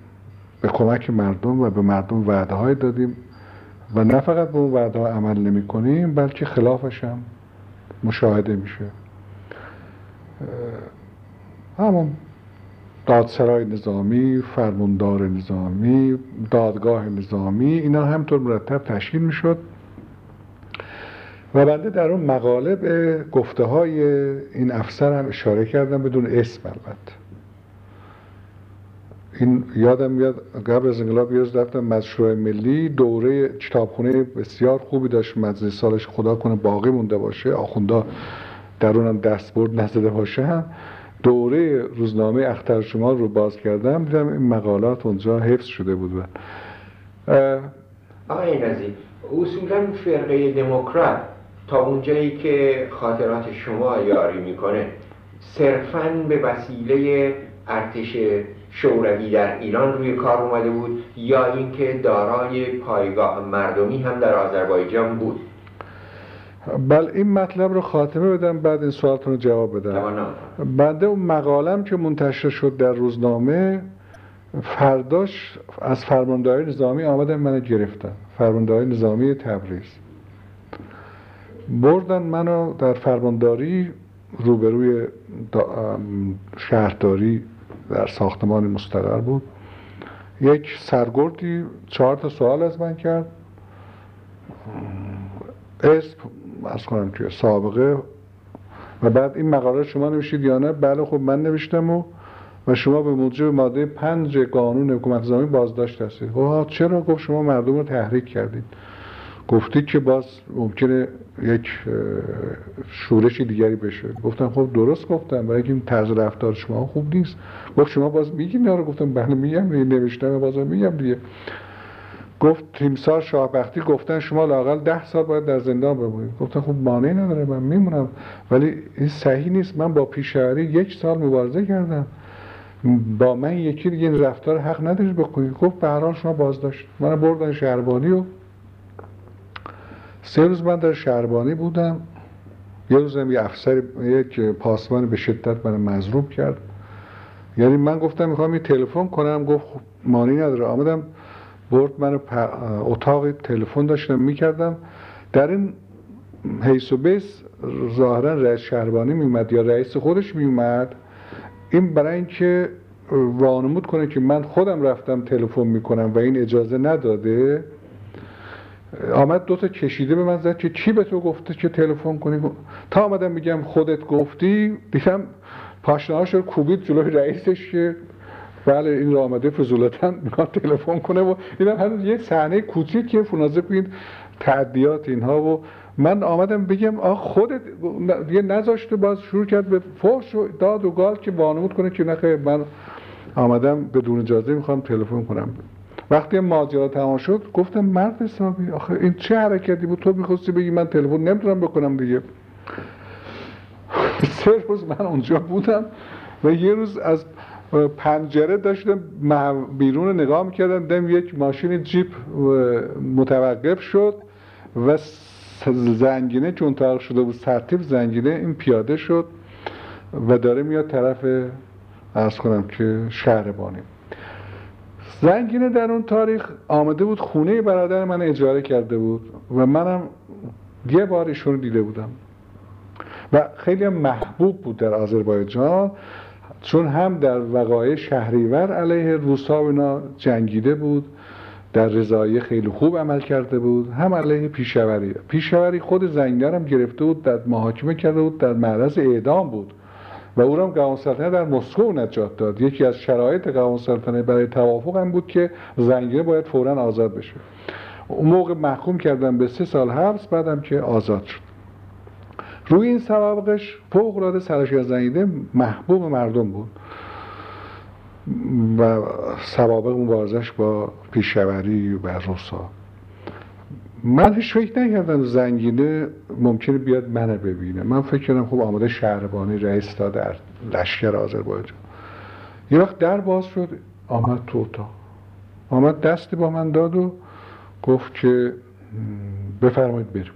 به کمک مردم و به مردم وعده های دادیم و نه فقط به اون وعده ها عمل نمی کنیم بلکه خلافش هم مشاهده میشه. همون دادسرای نظامی، فرماندار نظامی، دادگاه نظامی اینا همطور مرتب تشکیل می‌شد. و بنده در اون مقاله به گفته های این افسر هم اشاره کردم بدون اسم البته. این یادم میاد قبل از انقلاب یاد رفتم مشروع ملی دوره کتابخونه بسیار خوبی داشت. مجلس سالش خدا کنه باقی مونده باشه. آخوندا در اونم دستبرد نزده باشه. دوره روزنامه اختر شمال رو باز کردم دیدم این مقالات اونجا حفظ شده بود آقای نزی اصولا فرقه دموکرات تا اونجایی که خاطرات شما یاری می‌کنه صرفا به وسیله ارتش شوروی در ایران روی کار اومده بود یا اینکه دارای پایگاه مردمی هم در آذربایجان بود؟ بله این مطلب رو خاتمه بدم بعد این سوالتون رو جواب بدم. بنده اون مقالم که منتشر شد در روزنامه فرداش از فرمانداری نظامی آمدن منو گرفتن. فرمانداری نظامی تبریز. بردن منو در فرمانداری روبروی شهرداری در ساختمان مستقر بود. یک سرگردی چهار تا سوال از من کرد. اسم از کنم که سابقه. و بعد این مقاله شما نوشید یا نه؟ بله خب من نوشتم و و شما به موجب ماده پنج قانون حکومت نظامی بازداشت هستید. خب چرا؟ گفت شما مردم رو تحریک کردید. گفتید که باز ممکنه یک شورش دیگری بشه. گفتم خب درست گفتم برای این طرز رفتار شما خوب نیست. گفت شما باز میگین نه گفتم بله میگم نوشتم باز میگم دیگه. گفت تیمسار شاهبختی گفتن شما لاقل ده سال باید در زندان بمونید. گفتم خب مانعی نداره من میمونم. ولی این صحیح نیست. من با پیشوری یک سال مبارزه کردم. با من یکی دیگه این رفتار حق ندارید بکنید. گفت به هر شما بازداشت. من بردن شهربانی و سه روز من در شهربانی بودم. یه روزم یه افسر یک پاسبان به شدت من مضروب کرد. یعنی من گفتم می‌خوام یه تلفن کنم. گفت خب مانی نداره. آمدم برد من اتاق تلفن داشتم می‌کردم. در این حیث و بیس ظاهرا رئیس شهربانی میومد یا رئیس خودش میومد این برای اینکه وانمود کنه که من خودم رفتم تلفن می‌کنم و این اجازه نداده آمد دوتا کشیده به من زد که چی به تو گفته که تلفن کنی؟ تا آمدم میگم خودت گفتی دیدم پاشنهاش رو کوبید جلوی رئیسش که بله این را آمده فضولتا می‌خواد تلفن کنه و دیدم هنوز یه صحنه کوچیک که فنازه کنید تعدیات اینها و من آمدم بگم آخ خودت یه نذاشته باز شروع کرد به فوش و داد و گال که وانمود کنه که نخیر. من آمدم بدون اجازه می‌خوام تلفن کنم. وقتی ماجرا تمام شد گفتم مرد حسابی آخه این چه حرکتی بود؟ تو می‌خواستی بگی من تلفن نمی‌تونم بکنم دیگه. (laughs) سه روز من اونجا بودم و یه روز از پنجره داشتم بیرون نگاه می‌کردم دیدم یک ماشین جیپ متوقف شد و زنگینه چون طرق شده بود سرتیب زنگینه این پیاده شد و داره میاد طرف ارز کنم که شهر بانی زنگینه در اون تاریخ آمده بود خونه برادر من اجاره کرده بود و منم یه بار ایشون دیده بودم. و خیلی محبوب بود در آذربایجان. چون هم در وقایع شهریور علیه روسا و اینا جنگیده بود در رضایی خیلی خوب عمل کرده بود هم علیه پیشوری. پیشوری خود زنگیره هم گرفته بود در محاکمه کرده بود در معرض اعدام بود. و او هم قوام در مسکو نجات داد. یکی از شرایط قوام برای توافق هم بود که زنگیره باید فورا آزاد بشه. اون موقع محکوم کردن به سه سال حبس بعدم که آزاد شد. روی این سوابقش فوق العاده سرشی زنگیده محبوب مردم بود. و سوابق مبارزش با پیشوری و روسا. من هیچ فکر نکردم زنگینه ممکنه بیاد منو ببینه. من فکر کردم خب آماده شهربانی رئیس داد در لشکر آذربایجان. یه وقت در باز شد آمد تو اتاق. آمد دستی با من داد و گفت که بفرمایید بریم.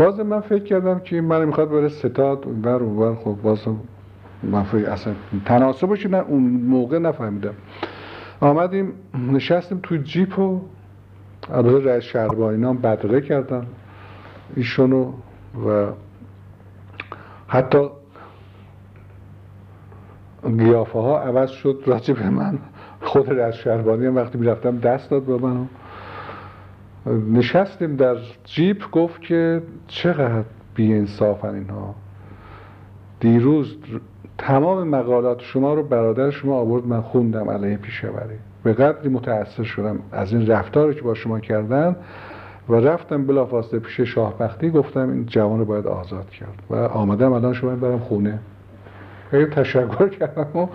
باز من فکر کردم که من می‌خواد بره ستاد ور ور. خب بازم من فکر اصلا تناسبش نه اون موقع نفهمیدم. آمدیم نشستیم توی جیپ و البته رئیس شهربانی نام بدره کردن. ایشونو و حتی قیافه ها عوض شد راجع به من. خود از شهربانی هم وقتی می‌رفتم دست داد به من. نشستیم در جیپ گفت که چقدر بی انصافن اینها. دیروز تمام مقالات شما رو برادر شما آورد من خوندم علیه پیشوری. به قدری متأثر شدم از این رفتاری که با شما کردن و رفتم بلافاصله پیش شاهبختی گفتم این جوان رو باید آزاد کرد. و آمدم الان شما برم خونه. خیلی تشکر کردم و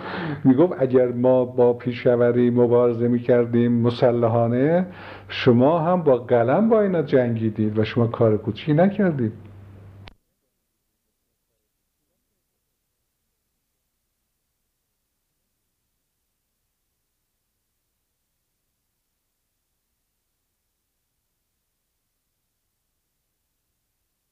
می‌گفت اگر ما با پیشوری مبارزه می‌کردیم مسلحانه شما هم با قلم با اینا جنگیدید و شما کار کوچی نکردید.